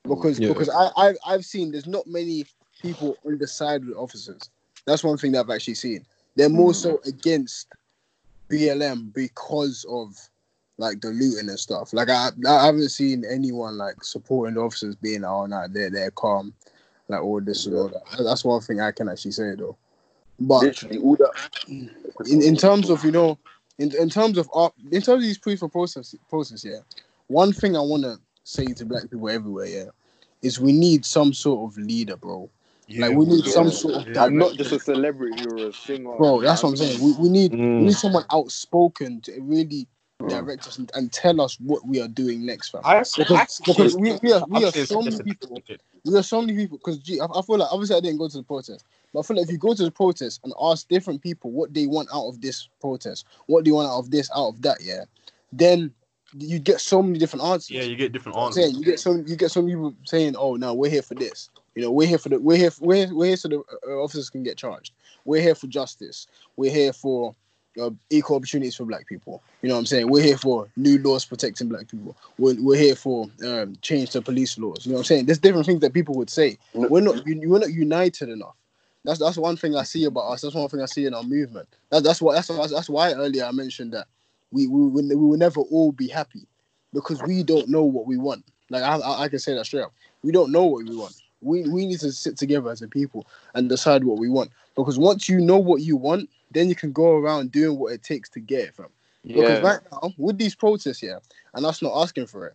because Yeah. because I I've, I've seen there's not many people on the side with officers. That's one thing that I've actually seen. They're more Mm. so against BLM because of like the looting and stuff. Like I I haven't seen anyone like supporting the officers being oh no they're they're calm, like all this and all that. That's one thing I can actually say though. But literally all that in, in terms of you know in, in terms of our, in terms of these peaceful process process yeah one thing i want to say to black people everywhere yeah is we need some sort of leader bro. Like we need some sort of I'm not just a celebrity or a singer. bro that's what i'm saying. We, we need we Mm. need someone outspoken to really direct us and, and tell us what we are doing next fam. I, because, because we, we are we are so many people. we are so many people because gee, I, I feel like obviously I didn't go to the protest, but I feel like if you go to the protest and ask different people what they want out of this protest, what they want out of this, out of that, yeah, then you get so many different answers. Yeah, you get different answers. saying you get some you get some people saying, "Oh no, we're here for this." You know, we're here for the we're here we're we're here so the uh, officers can get charged. We're here for justice. We're here for uh, equal opportunities for black people. You know what I'm saying? We're here for new laws protecting black people. We're, we're here for um, change to police laws. You know what I'm saying? There's different things that people would say. We're not un- we're not united enough. That's that's one thing I see about us. That's one thing I see in our movement. That, that's what that's why that's why earlier I mentioned that we we will, we will never all be happy because we don't know what we want. Like I, I, I can say that straight up. We don't know what we want. We we need to sit together as a people and decide what we want. Because once you know what you want, then you can go around doing what it takes to get it from. Because right now, with these protests here, and us not asking for it,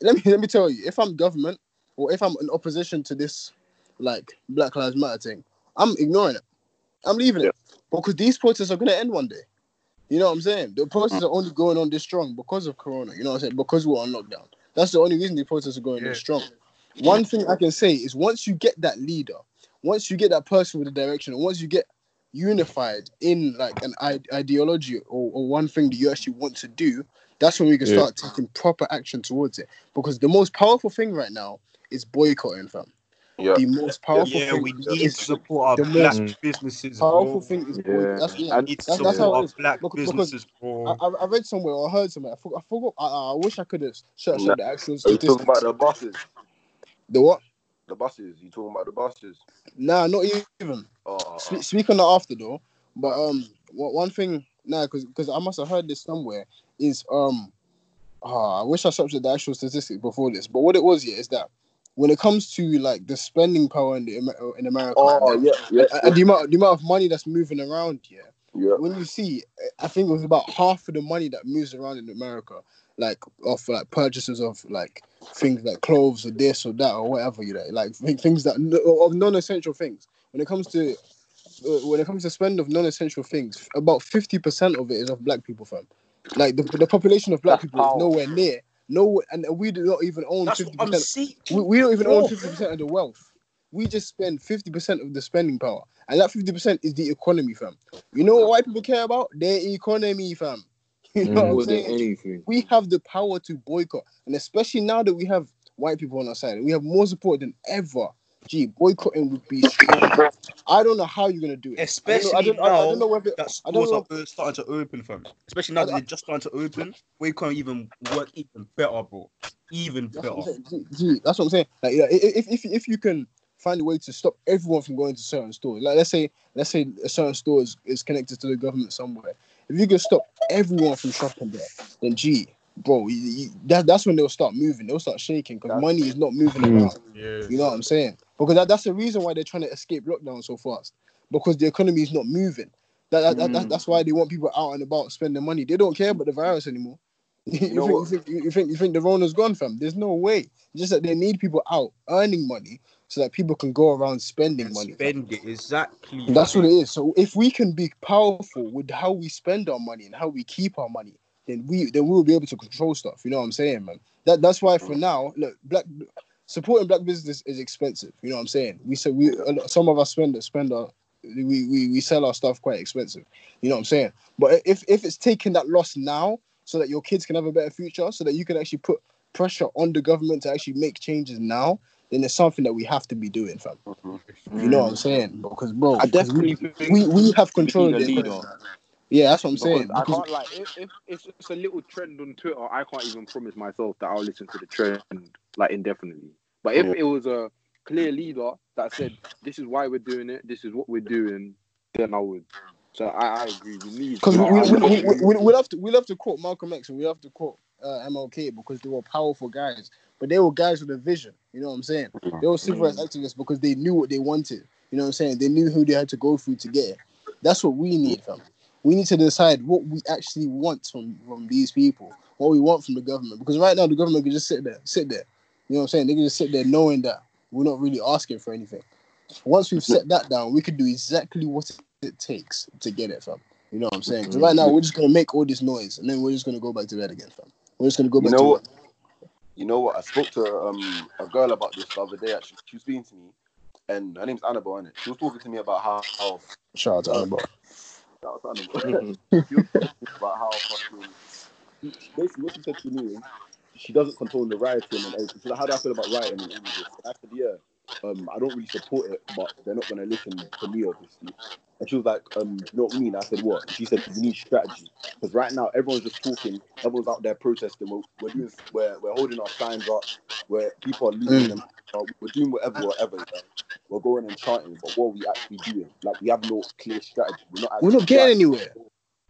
let me let me tell you, if I'm government or if I'm in opposition to this like Black Lives Matter thing, I'm ignoring it. I'm leaving it. Because these protests are gonna end one day. You know what I'm saying? The protests are only going on this strong because of Corona. You know what I'm saying? Because we're on lockdown. That's the only reason the protests are going Yeah. this strong. One thing I can say is once you get that leader, once you get that person with a direction, and once you get unified in like an ideology or, or one thing that you actually want to do, that's when we can Yeah. start taking proper action towards it. Because the most powerful thing right now is boycotting, fam. Yeah. The most powerful Yeah, thing we need to support our the black most businesses, powerful bro. thing is Yeah. that's, yeah, I need to that's, that's how our black Because- businesses. I, I, read somewhere or heard somewhere. I forgot. I, forgot I, I wish I could have searched Nah. the actual Are you talking about the buses? the what? The buses. You talking about the buses? Nah, not even. Oh, oh, Speak, speak on that after though. But um, one thing, nah, because because I must have heard this somewhere is um, ah, I wish I searched the actual statistic before this. But what it was, yeah, is that when it comes to like the spending power in the in America, oh, and, yeah, yeah, and- the amount the amount of money that's moving around, yeah. yeah. when you see, I think it was about half of the money that moves around in America, like of like purchases of like things like clothes or this or that or whatever you know, like things that of non-essential things. When it comes to uh, when it comes to spend of non-essential things, about fifty percent of it is of black people, fam. Like the, the population of black people is nowhere near No, and we do not even own fifty percent. We, we don't even own fifty percent of the wealth. We just spend fifty percent of the spending power, and that fifty percent is the economy, fam. You know what white people care about? Their economy, fam. You know mm, what I'm saying? anything. we have the power to boycott, and especially now that we have white people on our side, we have more support than ever. Gee, boycotting would be. I don't know how you're gonna do it. Especially I don't, I don't, I, I don't know now whether. that stores know. are starting to open, fam. Especially now that they're just starting to open, we can't even work even better, bro. Even That's better. gee, that's what I'm saying. Like, know, if, if if you can find a way to stop everyone from going to certain stores, like let's say let's say a certain store is, is connected to the government somewhere. If you can stop everyone from shopping there, then gee, bro, you, you, that, that's when they'll start moving. They'll start shaking because money is not moving Mm. around. Yeah. You know what I'm saying? Because that, that's the reason why they're trying to escape lockdown so fast. Because the economy is not moving. That, that, that, that- Mm. that's why they want people out and about spending money. They don't care about the virus anymore. You, know think, you, think, you, think you think the Rona's gone, fam? There's no way. It's just that they need people out earning money so that people can go around spending money. fam. Spend it exactly. That's what it is. So if we can be powerful with how we spend our money and how we keep our money, then we then we will be able to control stuff. You know what I'm saying, man? That that's why for now, look, black supporting black business is expensive. You know what I'm saying? We said we some of us spend spend our we, we we sell our stuff quite expensive. You know what I'm saying? But if if it's taking that loss now so that your kids can have a better future, so that you can actually put pressure on the government to actually make changes now, then it's something that we have to be doing, fam. Mm-hmm. You know what I'm saying? Because bro, I because we, definitely think we we have control of a the leader. economy. Yeah, that's what I'm saying. Because I can't like if, if if it's a little trend on Twitter, I can't even promise myself that I'll listen to the trend like indefinitely. But if Yeah. it was a clear leader that said this is why we're doing it, this is what we're doing, then I would. So I, I agree. We need Because we, we, we, we, we, love to we love to quote Malcolm X and we love to quote uh, MLK because they were powerful guys, but they were guys with a vision. You know what I'm saying? They were civil rights activists because they knew what they wanted. You know what I'm saying? They knew who they had to go through to get it. That's what we need, fam. We need to decide what we actually want from from these people, what we want from the government. Because right now the government can just sit there, sit there. You know what I'm saying? They can just sit there knowing that we're not really asking for anything. Once we've set that down, we could do exactly what it takes to get it, fam. You know what I'm saying? right now we're just gonna make all this noise and then we're just gonna go back to bed again, fam. We're just gonna go back. You know to what? You know what? I spoke to um a girl about this the other day. Actually, she was speaking to me, and her name's Annabelle. Innit? She was talking to me about how how Shout out to Annabelle. To she was talking about how fucking basically what she said to me she doesn't control the rioting and everything. How do I feel about this? And I said, yeah, um, I don't really support it, but they're not gonna listen to me obviously. And she was like, um, you know what I mean? I said, what? And she said, we need strategy. Because right now everyone's just talking, everyone's out there protesting. We're, we're doing we're, we're holding our signs up, where people are losing them. Uh, we're doing whatever, whatever. yeah. We're going and chanting, but what are we actually doing? Like we have no clear strategy. We're not. We're not getting anywhere.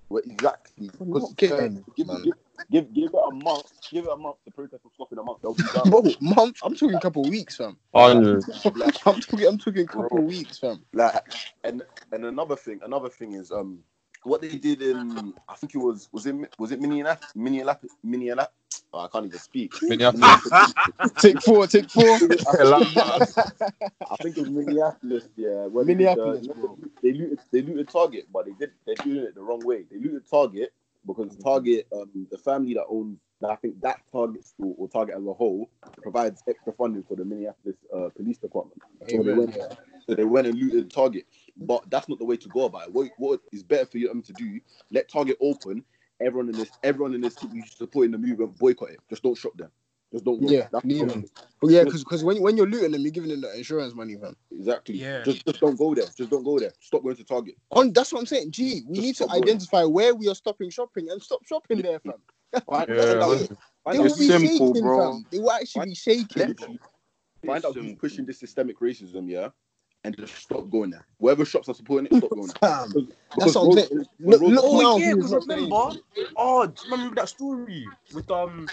We're exactly. We're not 'Cause, getting give, man. give, give, give it a month. Give it a month. The protest will stop in a month. They'll be done. Bro, month. I'm talking a couple weeks, fam. Hundred. I'm talking. I'm talking a couple Bro. weeks, fam. Like, and and another thing, another thing is um, what they did in I think it was was it was it Minneapolis Minneapolis Minneapolis. Oh, I can't even speak. Minneapolis. Take four. Take four. I think it was Minneapolis, yeah. where they did Minneapolis, the- bro. They looted, they looted Target, but they did they're doing it the wrong way. They looted Target because Target, um, the family that owns, that I think that Target store or Target as a whole provides extra funding for the Minneapolis uh, Police Department. So they, went, so they went and looted Target, but that's not the way to go about it. What, what is better for them to do? Let Target open. Everyone in this, everyone in this city supporting the movement, boycott it. Just don't shop them. Just don't. Yeah, That's leave them. But yeah, because when when you're looting them, you're giving them the insurance money, man. Exactly. Yeah. Just just don't go there. Just don't go there. Stop going to Target. On that's what I'm saying. Gee, we Just need to stop going. identify where we are stopping shopping and stop shopping there, fam. Find- Yeah, find out- hundred. find They out will be simple, shaking, bro. fam. They will actually be shaking. Find out who's pushing this systemic racism, yeah, and just stop going there. Wherever shops are supporting it, stop going there. Fam. Because- That's what I'm because saying. Rose- Look, Rose- look Oh now yeah, who's because not saying remember, oh, do you remember that story with um,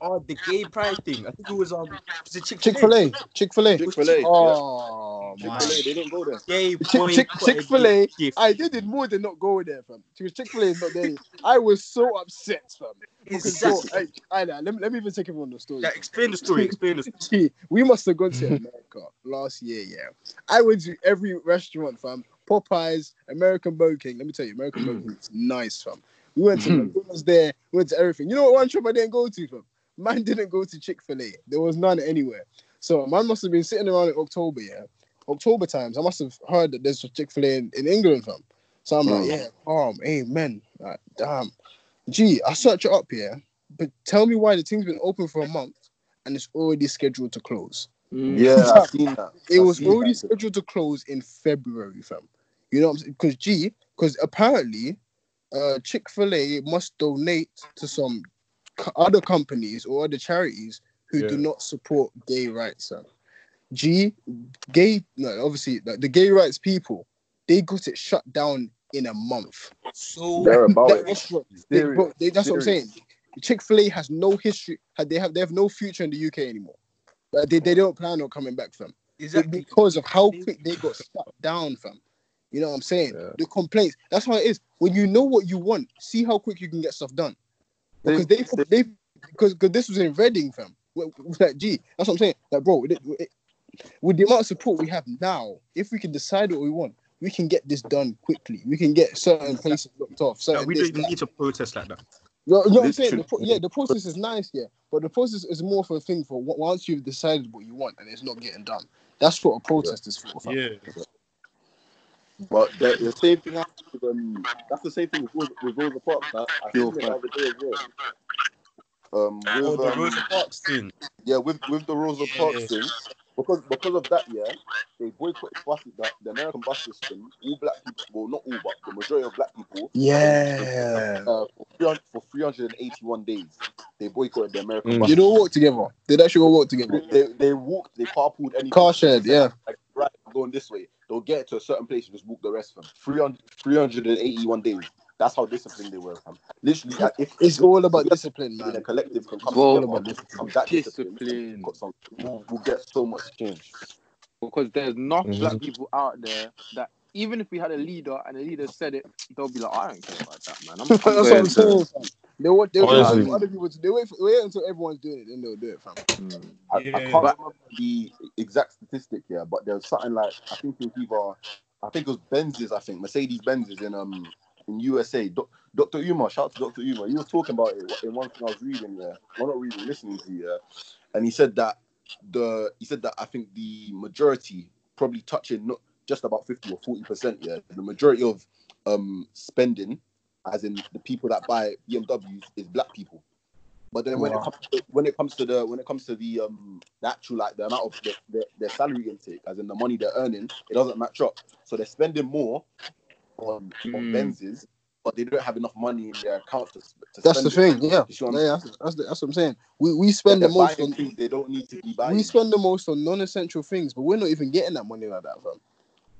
oh, the gay pride thing? I think it was um, was it Chick Chick Fil A. Chick Fil A. Chick-fil-A. Oh man. Chick-fil-A, they didn't go there. Gay Chick Chick Chick Fil A. gift. I they did more than not go there, fam. Because Chick Fil A is not there. I was so upset, fam. Because bro, Exactly. I, I, let, me, let me even take everyone on the story. Yeah, explain the story. Explain the story. We must have gone to America last year, yeah. I went to every restaurant, fam. Popeyes, American Burger King. Let me tell you, American Burger King is nice, fam. We went to McDonald's there, we went to everything. You know what one shop I didn't go to, fam? Man didn't go to Chick Fil A. There was none anywhere. So man must have been sitting around in October, yeah, October times. I must have heard that there's a Chick Fil A in, in England, fam. So I'm like, Mm. yeah, calm, amen. Like, damn. Gee, I search it up here, but tell me why the thing's been open for a month and it's already scheduled to close. Mm. Yeah, I've seen that. It I've was already that. scheduled to close in February, fam. You know what I'm saying? Because G, because apparently, uh, Chick Fil A must donate to some co- other companies or other charities who do not support gay rights. Fam. G, gay, no, obviously, like the gay rights people, they got it shut down in a month. So They're about That- it. that's what, they, bro, they- that's what I'm saying. Chick Fil A has no history. They have they have no future in the UK anymore. Like, they, they don't plan on coming back, fam exactly. because of how quick they got shut down, fam. You know what I'm saying? Yeah. The complaints. That's how it is. When you know what you want, see how quick you can get stuff done. Because they, they, because because this was in Reading, fam. Well, Like, gee, that's what I'm saying. Like, bro, it, it, with the amount of support we have now, if we can decide what we want, we can get this done quickly. We can get certain places locked off. Yeah, we don't even need to protest like that. You know, you know what I'm saying? The pro- yeah, the process is nice, yeah, but the process is more for a thing for once you've decided what you want and it's not getting done. That's what a protest is for. fam. Yeah. But the, the same thing happens with um, that's the same thing with, Rosa- with Rosa Parks. I, I seen the other day as well. Um, Oh, the um, Rosa Parks thing. yeah, with with the Rosa Yeah. Parks thing, because because of that, yeah, they boycotted bus, the, the American bus system. All black people, well, not all, but the majority of black people, Yeah. uh, for 381 days, they boycotted the American Mm. bus. You don't walk together. They actually all walk together. They, they walked, they carpooled anything. Car shared, yeah. Like, right, going this way. They'll get to a certain place and just walk the rest of them. 300, 381 days. That's how disciplined they were. Fam. Literally, like, if It's all about discipline, in a man. collective can come Well, together and that discipline, discipline. we'll, we'll get so much change. because there's enough Mhm. black people out there that even if we had a leader and the leader said it, they'll be like, I don't care about that, man. I'm, That's I'm what going I'm to. saying. fam. They wait, they wait Honestly. for other people to they wait, wait until everyone's doing it, then they'll do it, fam. Mm. I, I Yeah. can't remember the exact statistic here, but there's something like I think it was either I think it was Benz's, I think Mercedes Benz's in um in USA. Do, Dr. Umar, shout out to Dr. Umar. He was talking about it in one thing I was reading. Yeah, well not reading, listening to. Yeah, and he said that the he said that I think the majority probably touching not just about fifty or forty percent. Yeah, the majority of um spending, as in the people that buy BMWs, is black people. But then when Wow. it comes to, when it comes to the when it comes to the um the actual like the amount of the, the, their salary intake, as in the money they're earning, it doesn't match up. So they're spending more on on Mm. Benzes, but they don't have enough money in their account to, sp- to That's spend the it. thing, yeah. You see what yeah that's, that's, the, that's what I'm saying. We we spend the most on things they don't need to be buying. we spend the most on non-essential things, but we're not even getting that money like that, fam.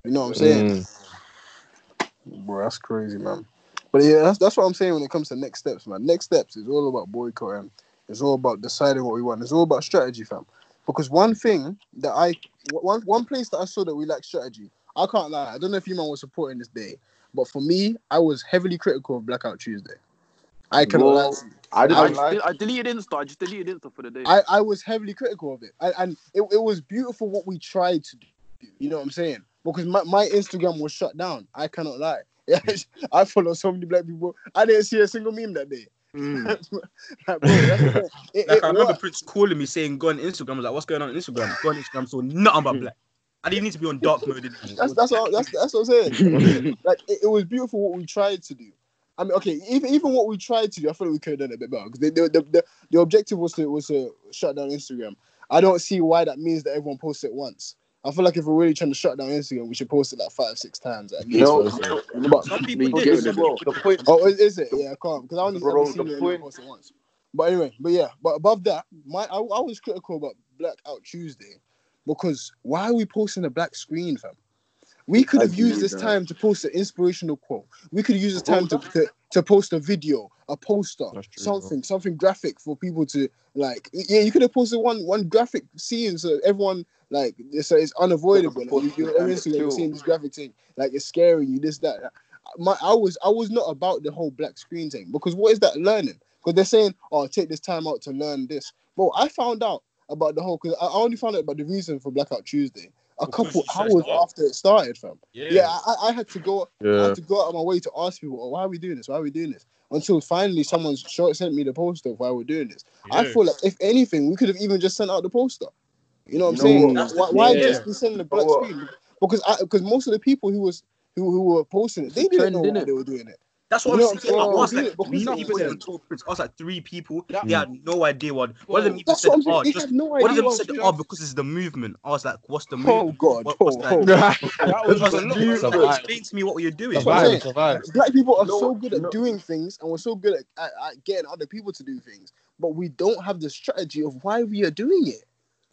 You know what I'm saying? Mm. Bro, that's crazy, man. But yeah, that's that's what I'm saying when it comes to next steps, man. Next steps is all about boycotting. It's all about deciding what we want. It's all about strategy, fam. Because one thing that I one one place that I saw that we lack strategy, I can't lie. I don't know if you man was supporting this day, but for me, I was heavily critical of Blackout Tuesday. I cannot lie. Well, to you. I I, didn't like. I deleted Insta. I just deleted Insta for the day. I, I was heavily critical of it. I, and it, it was beautiful what we tried to do. You know what I'm saying? Because my, my Instagram was shut down. I cannot lie. I follow so many black people. I didn't see a single meme that day. Mm. Like, bro, that's. It- Like it I remember worked. Prince calling me saying, "Go on Instagram." I was like, "What's going on on Instagram?" Go on Instagram. So nothing but black. I didn't need to be on dark mode. That's that's all, that's that's what I'm saying. like it, it was beautiful what we tried to do. I mean, okay, even even what we tried to do, I feel like we could have done it a bit better because the, the, the, the objective was to was to shut down Instagram. I don't see why that means that everyone posts it once. I feel like if we're really trying to shut down Instagram, we should post it like five, six times at least. know, Yes, you know, you know, But- Some people did. rid of the point. oh, is, is it? Yeah, I can't because I only Bro, seen the it point- post it once. But anyway, but yeah, but above that, my I, I was critical about Blackout Tuesday because why are we posting a black screen, fam? We could have used this that. time to post an inspirational quote. We could use this time to, to, to post a video, a poster, true, something, something graphic for people to like. Yeah, you could have posted one one graphic scene so everyone like so it's unavoidable. Like, you, you're on Instagram, you're seeing this graphic thing, like it's scary you, this that. My I was I was not about the whole black screen thing because what is that learning? Because they're saying, oh, take this time out to learn this. But I found out about the whole because I I only found out about the reason for Blackout Tuesday a Because couple hours it after it started, fam. Yeah. Yeah, I, I had to go. I had to go out of my way to ask people, oh, why are we doing this? Why are we doing this? until finally someone short sent me the poster of why we're doing this. I feel like if anything, we could have even just sent out the poster. You know what I'm You know saying? Why, why Yeah. just be sending the black what? screen? Because I because most of the people who was who, who were posting it, they didn't know trend, why innit? they were doing it. That's You what know I'm saying. I'm I was like because three people in important. total. I was like three people. That- They had no idea what. One of them even said, what I'm saying. "Oh, They just had no one of them said, "Oh, because it's the movement." I was like, "What's the Oh movement?" God! What- Oh, what's that? oh. that was was a like, lot. "No, It's a explain to me what you're doing. That's what I'm saying. It's a vibe. Black people are You know so good at know- doing things, and we're so good at, at, at getting other people to do things, but we don't have the strategy of why we are doing it.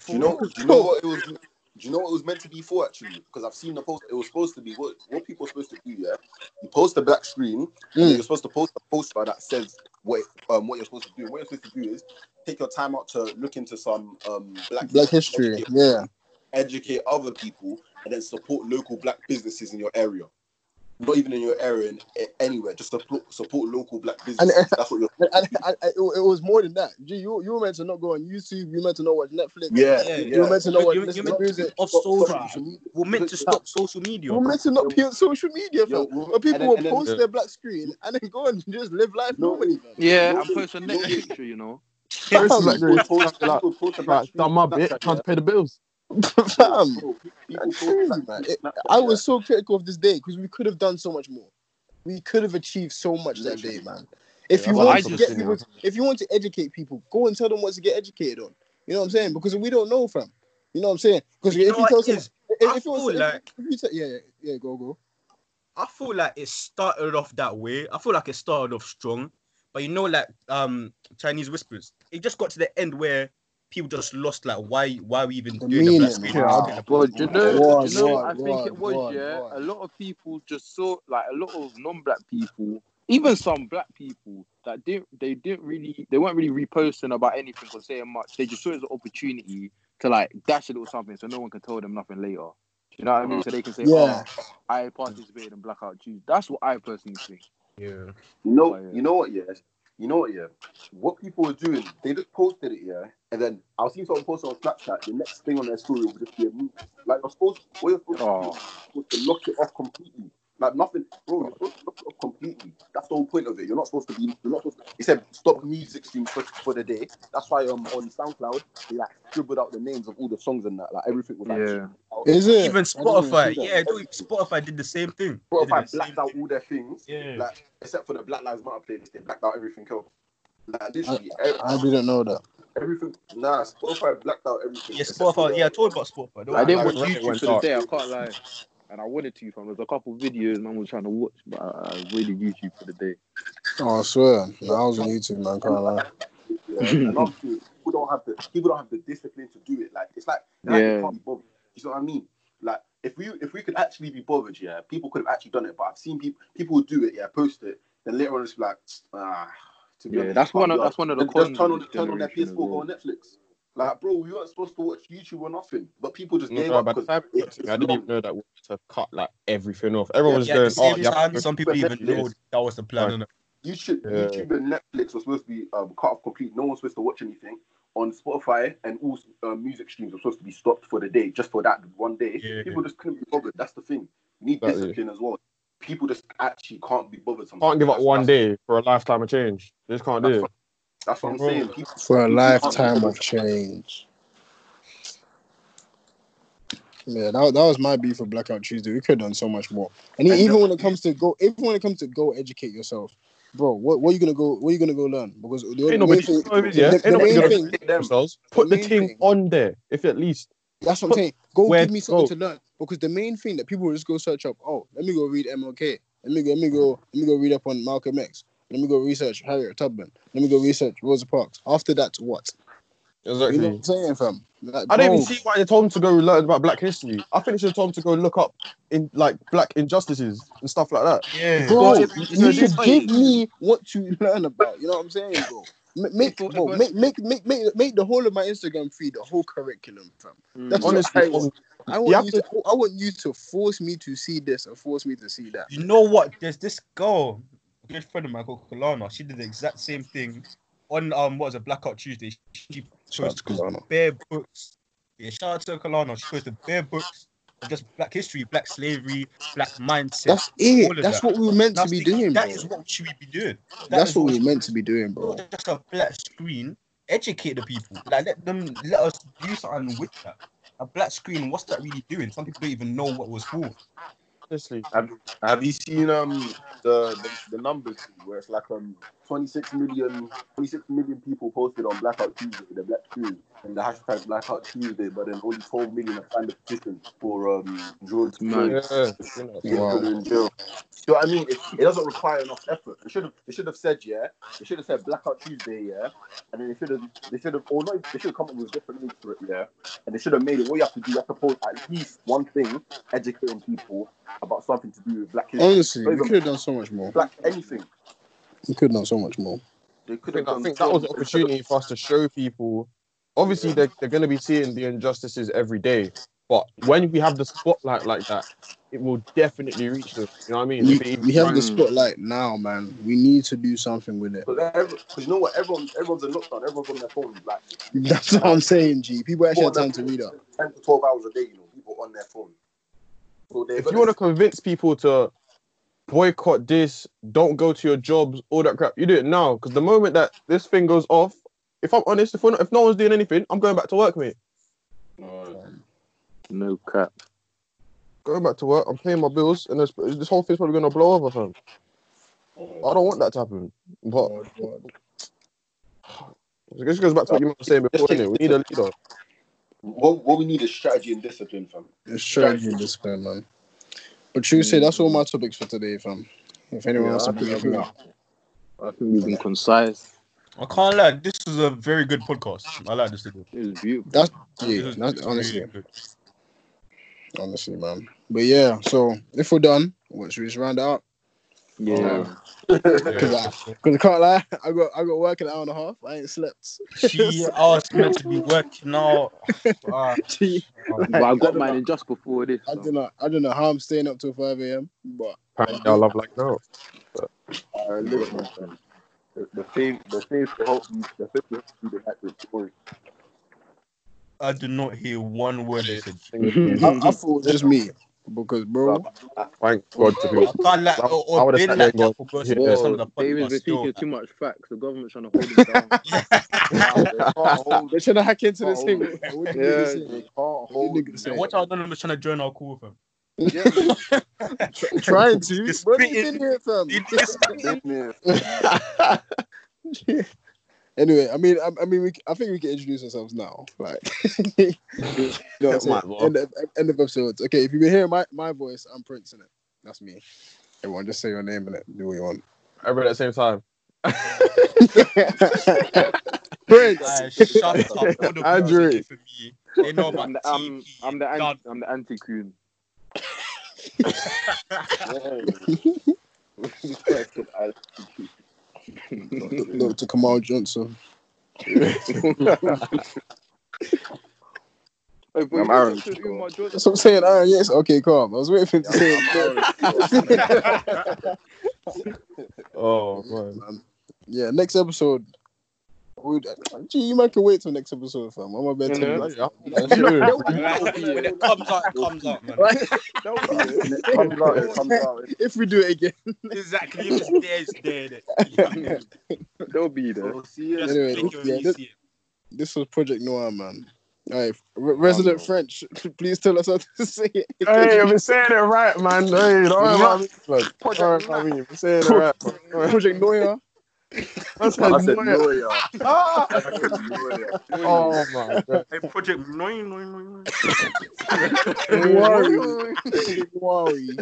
Do you know? Do you know what it was? Do you know what it was meant to be for actually? Because I've seen the post. It was supposed to be what what people are supposed to do. Yeah, you post a black screen, Mm. you're supposed to post a poster that says what um what you're supposed to do. What you're supposed to do is take your time out to look into some um black Black history, educate, yeah. educate other people, and then support local black businesses in your area. Not even in your area, in a- anywhere. Just support support local black businesses. That's what you're. And, and, and- and it, it was more than that. Gee, you you were meant to not go on YouTube. You were meant to not watch Netflix. Yeah, Yeah, You were meant to not You- watch you- listen you to meant music. Off Stop- social. stop social media. We're meant to stop social media. You were meant to not be on social media, Yo, But people and then- will and then- post their black screen and then go and just live life No. normally, fam. Yeah, No, and post a no, next no. picture, you know. Fam, Post like People this. post- Like, people post a black like, screen done my on bit, Snapchat, trying yeah. to pay the bills. fam. Bro, That's crazy, man. It- I was so critical of this day because we could have done so much more. We could have achieved so much that day, man. If Yeah, you want to just get think, people, if you want to educate people, go and tell them what to get educated on. You know what I'm saying? Because we don't know, fam. You know what I'm saying? Because if you tell it someone, is? if, I if you want feel like- if you tell, yeah, yeah, yeah, go, go. I feel like it started off that way. I feel like it started off strong, but you know, like um Chinese whispers, it just got to the end where people just lost like why why we even The doing the meaning, black screen? Yeah, But you know, Word, you know word, I think word, it was, word, yeah? word. A lot of people just saw, like, a lot of non-black people, even some black people that didn't, they didn't really, they weren't really reposting about anything or saying much. They just saw it as an opportunity to, like, dash a little something so no one can tell them nothing later. Do you know what I mean? So they can say, Yeah. oh, I participated in Blackout Tuesday. That's what I personally think. yeah. You know, Oh, yeah. you know what? Yeah, you know what? Yeah, what people were doing, they just posted it. Yeah, and then I'll see someone post on Snapchat. The next thing on their story will just be a movie. Like you're supposed, what you're supposed Oh. to do, was to lock it off completely. Like nothing, bro. You're supposed to lock it off completely. That's the whole point of it. You're not supposed to be. You're not supposed. To, he said stop music streams for, for the day. That's why um on SoundCloud they like scribbled out the names of all the songs and that. Like everything was like. Yeah. out. Is it? Even I even Spotify, see that. yeah, dude, Spotify did the same thing. They did Spotify the same blacked out thing. all their things. Yeah. Like except for the Black Lives Matter playlist, they blacked out everything else. Like literally, every- I didn't know that. Everything. Nah, Spotify blacked out everything. Yeah, except Spotify. Yeah, I told about Spotify. Don't I didn't like watch Reddit YouTube went for the day, I can't lie. And I wanted to, fam. There's a couple videos man was trying to watch, but I, I avoided YouTube for the day. Oh, I swear. I was on YouTube, man. Can't lie. Yeah, another thing, people don't have the people don't have the discipline to do it. Like it's like, like Yeah. they can't be bothered. You know what I mean? Like if we if we could actually be bothered, yeah, people could have actually done it. But I've seen people people do it, yeah, post it, then later on it's like, ah. To be Yeah, honest, that's one of be that's one of the just turn on turn on their PS4 well. or Netflix. Like, bro, we weren't supposed to watch YouTube or nothing, but people just gave No, up because time it got it's to me, I didn't long. even know that we had to cut like everything off. Everyone was Yeah, at going, the oh, same yeah, time, some people even Netflix. know that was the plan. Right. YouTube, Yeah. YouTube and Netflix were supposed to be um, cut off complete. No one's supposed to watch anything on Spotify, and all uh, music streams were supposed to be stopped for the day, just for that one day. Yeah. People just couldn't be bothered. That's the thing. You need Exactly. discipline as well. People just actually can't be bothered. Sometimes. can't give up That's- one that's- day for a lifetime of change. They just can't do That's it. what, that's what I'm saying. People, For a people can't be lifetime of change. Yeah, that, that was my beef for Blackout Tuesday. We could have done so much more. And And even the- when it comes to go, even when it comes to go educate yourself, bro, what, what are you gonna go? What are you gonna go learn? Because the, Ain't the main thing, no, yeah. the, the main thing, themselves. Put the main thing thing- on there, if at least. That's what I'm saying. Go Where give me something go. to learn. Because the main thing that people will just go search up, oh, let me go read MLK. Let me go, let me go, let me go read up on Malcolm X. Let me go research Harriet Tubman. Let me go research Rosa Parks. After that, what? Exactly. You know what I'm saying, fam? Like, I don't even see why they told him to go learn about Black history. I think they should have told him to go look up in like Black injustices and stuff like that. Yeah. Bro, Bro, you, you know, should give me what to learn about. You know what I'm saying, bro? Ma- Make, bro, make, make, make, make, make the whole of my Instagram feed the whole curriculum, fam. Mm. That's what Honestly, I want. I want You have you to, I want you to force me to see this and force me to see that. You know what? There's this girl, a good friend of mine called Kalana. She did the exact same thing on um what was it, Blackout Tuesday. She Shout out posted bare books. Yeah, shout out to Kalana. She posted bare books of just black history, black slavery, black mindset. That's it. That's that. what we were meant to be thinking, doing, bro. That is what should we be doing. That That's is what we were meant to be doing, bro. not just a black screen. Educate the people. Like let them let us do something with that. A black screen, what's that really doing? Some people don't even know what it was for. Honestly, Have, have you seen um the, the the numbers where it's like um 26 million 26 million people posted on Blackout Tuesday, with the Black Screen, and the hashtag Blackout Tuesday, but then only 12 million have signed the petition for um George Man. yeah, Floyd you know. Wow. in jail. You know I mean? It, it doesn't require enough effort. They should have they should have said yeah. They should have said Blackout Tuesday yeah, and then they should have they should have or not they should have come up with different names for it yeah, and they should have made it. What you have to do, you have to post at least one thing educating people about something to do with Black history, Honestly, we could have done so much more. Black anything. We could have done so much more. They I could think, have I done. think that was an opportunity for us to show people. Obviously, they're, they're going to be seeing the injustices every day, but when we have the spotlight like that, it will definitely reach them. You know what I mean? We, we have the spotlight now, man. We need to do something with it. Because every- you know what? Everyone, everyone's in lockdown. Everyone's on their phone. Like That's what I'm saying, G. People actually have time to read up. Ten to twelve hours a day. You know, people on their phone. So if you want to convince people to boycott this, don't go to your jobs, all that crap, you do it now. Because the moment that this thing goes off, if I'm honest, if, we're not, if no one's doing anything, I'm going back to work, mate. No cap. Going back to work, I'm paying my bills, and this, this whole thing's probably going to blow over, fam. I don't want that to happen. But I guess it goes back to what you were saying before, innit? We need a leader. what, what we need is strategy and discipline, fam. It's strategy and discipline, man. But true say that's all my mm. topics for today, fam. If anyone Yeah, wants I to bring think I've up. I think we've been concise. I can't lie, this is a very good podcast. I like this today. It was beautiful. That's yeah, is that's, honestly, good. honestly, man. But yeah, so if we're done, what should we just round it up? Yeah. Because I, I can't lie, I got I got work in an hour and a half. I ain't slept. She asked me to be working out. Ah, Gee, but I got mine in just before this. I so. don't know. I don't know how I'm staying up till five a.m. But Apparently, I love like no. Uh, listen, fam. The, the thing, the thing to help you, the thing to help you the story. I did not hear one word they said. I, I thought it was just me because, bro, Thank God to be I can't lie, I- or, I or would've been sat like there that and for gone, most yeah. some of the David's been podcasts. still. speaking too much facts. The government's trying to hold him down. They can't hold- they're trying to hack into this Oh, thing. yeah. What did Yeah. niggas they can't hold. did niggas say? Watch out, none of trying to join our call, fam. Trying to. It's When you spitting. been here, fam? It is- anyway, I mean, I, I mean, we, I think we can introduce ourselves now. Like, you know what I'm saying? Might as well. End of, end of episodes. Okay, if you've been hearing my, my voice, I'm Prince in it. That's me. Everyone, just say your name in it. Do what you want. Everybody at the same time. Prince. Aye, shut up. All the girls Andrew. for me. They know I'm the, um, I'm, I'm the, anti, I'm the anti-coon. Dr. Kamal Johnson. Hey, but I'm Aaron. said Umar Jordan. That's what I'm saying. Aaron, yes. Okay, calm. I was waiting for him to say it. Oh man. man. Yeah, next episode. Would, gee, you might can wait till next episode, fam. I'm about to Yeah, tell you. yeah. That's when it comes out, it comes out, man. It comes out, it comes out. If we do it again. Exactly. If it's there, it's there. You know what They'll be there. We'll see you. Anyway, click yeah, this- see. This was Project Noir, man. All right, Re- resident no. French, please tell us how to say it. Hey, I've been saying it right, man. Hey, don't worry about me, man. Don't worry about me. I'm saying it right, man. Project Noir. I said, I said no, lawyer. Ah! I said lawyer. Oh my god. Hey, Project Noin, noin, noin, noin. Worry. Worry.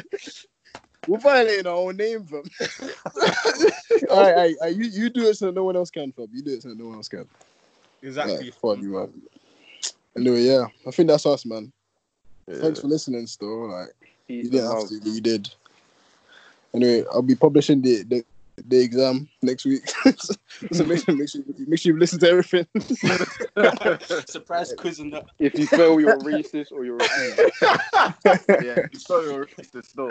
We're violating our own name, fam. all right, all right, all right, you, you do it so no one else can, fam. You do it so no one else can. Exactly. Like, fuck you, man. Anyway, yeah, I think that's us, man. Thanks for listening, still. Like, you Peace and didn't have to, but you did. Anyway, I'll be publishing the the, the exam next week. so make sure, make sure, make sure you listen to everything. Surprise quiz and that. If you fail, you're racist or you're a Yeah, you saw your racist though.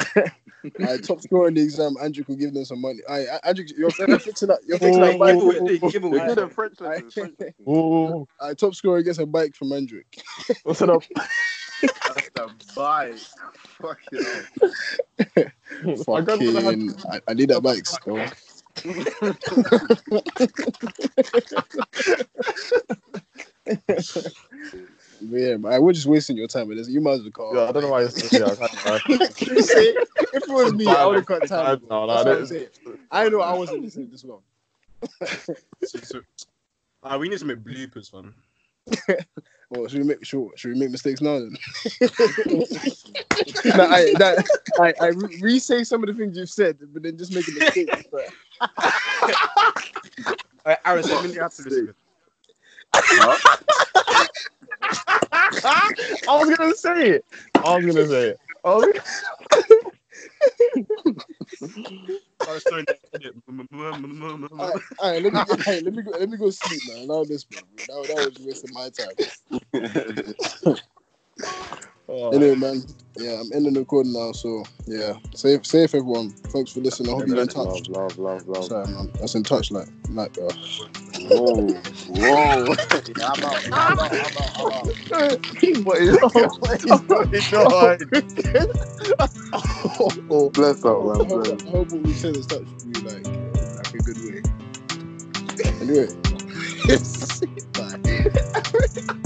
Alright, top scorer in the exam, Andrew could give them some money. Alright, Andrew, you're, you're fixing that. You're fixing that bike. Giveaway, They're giveaway. good French Alright, lessons. French lessons. Oh, alright, top scorer gets a bike from Andrew. what's it up? That's the bike. Fuck it. My grandmother had- Fucking, I, I need that bike still. Yeah, but I we're just wasting your time with this. You might as well call. Yeah, I don't know why you're saying yeah, I can't- You say, if it was me, I would have cut time. No, no, That's what that I'm is- I know I wasn't listening this long. So, so, uh, we need to make bloopers, fam. Well, should we make sure? should we make mistakes now then? nah, I, that, I, I re- re-say some of the things you've said, but then just make a mistake. But Alright, Aaron, so you have to listen. I was gonna say it. I was gonna say it. I was all right, all let me all right, let me go let me go sleep now. Now this man. That, that was wasting my time. Oh, Anyway, man, yeah, I'm ending the recording now. So yeah, safe safe everyone. Thanks for listening. I hope you're in touch. Love, love, love, love. Sorry, man. That's in touch, like like. Uh, Whoa, whoa. yeah, I'm out. I'm out. I'm out. I'm out. what is what is going on? oh, Bless up, I man. hope, Bless. I hope what we said is touched you like like a good way. Anyway.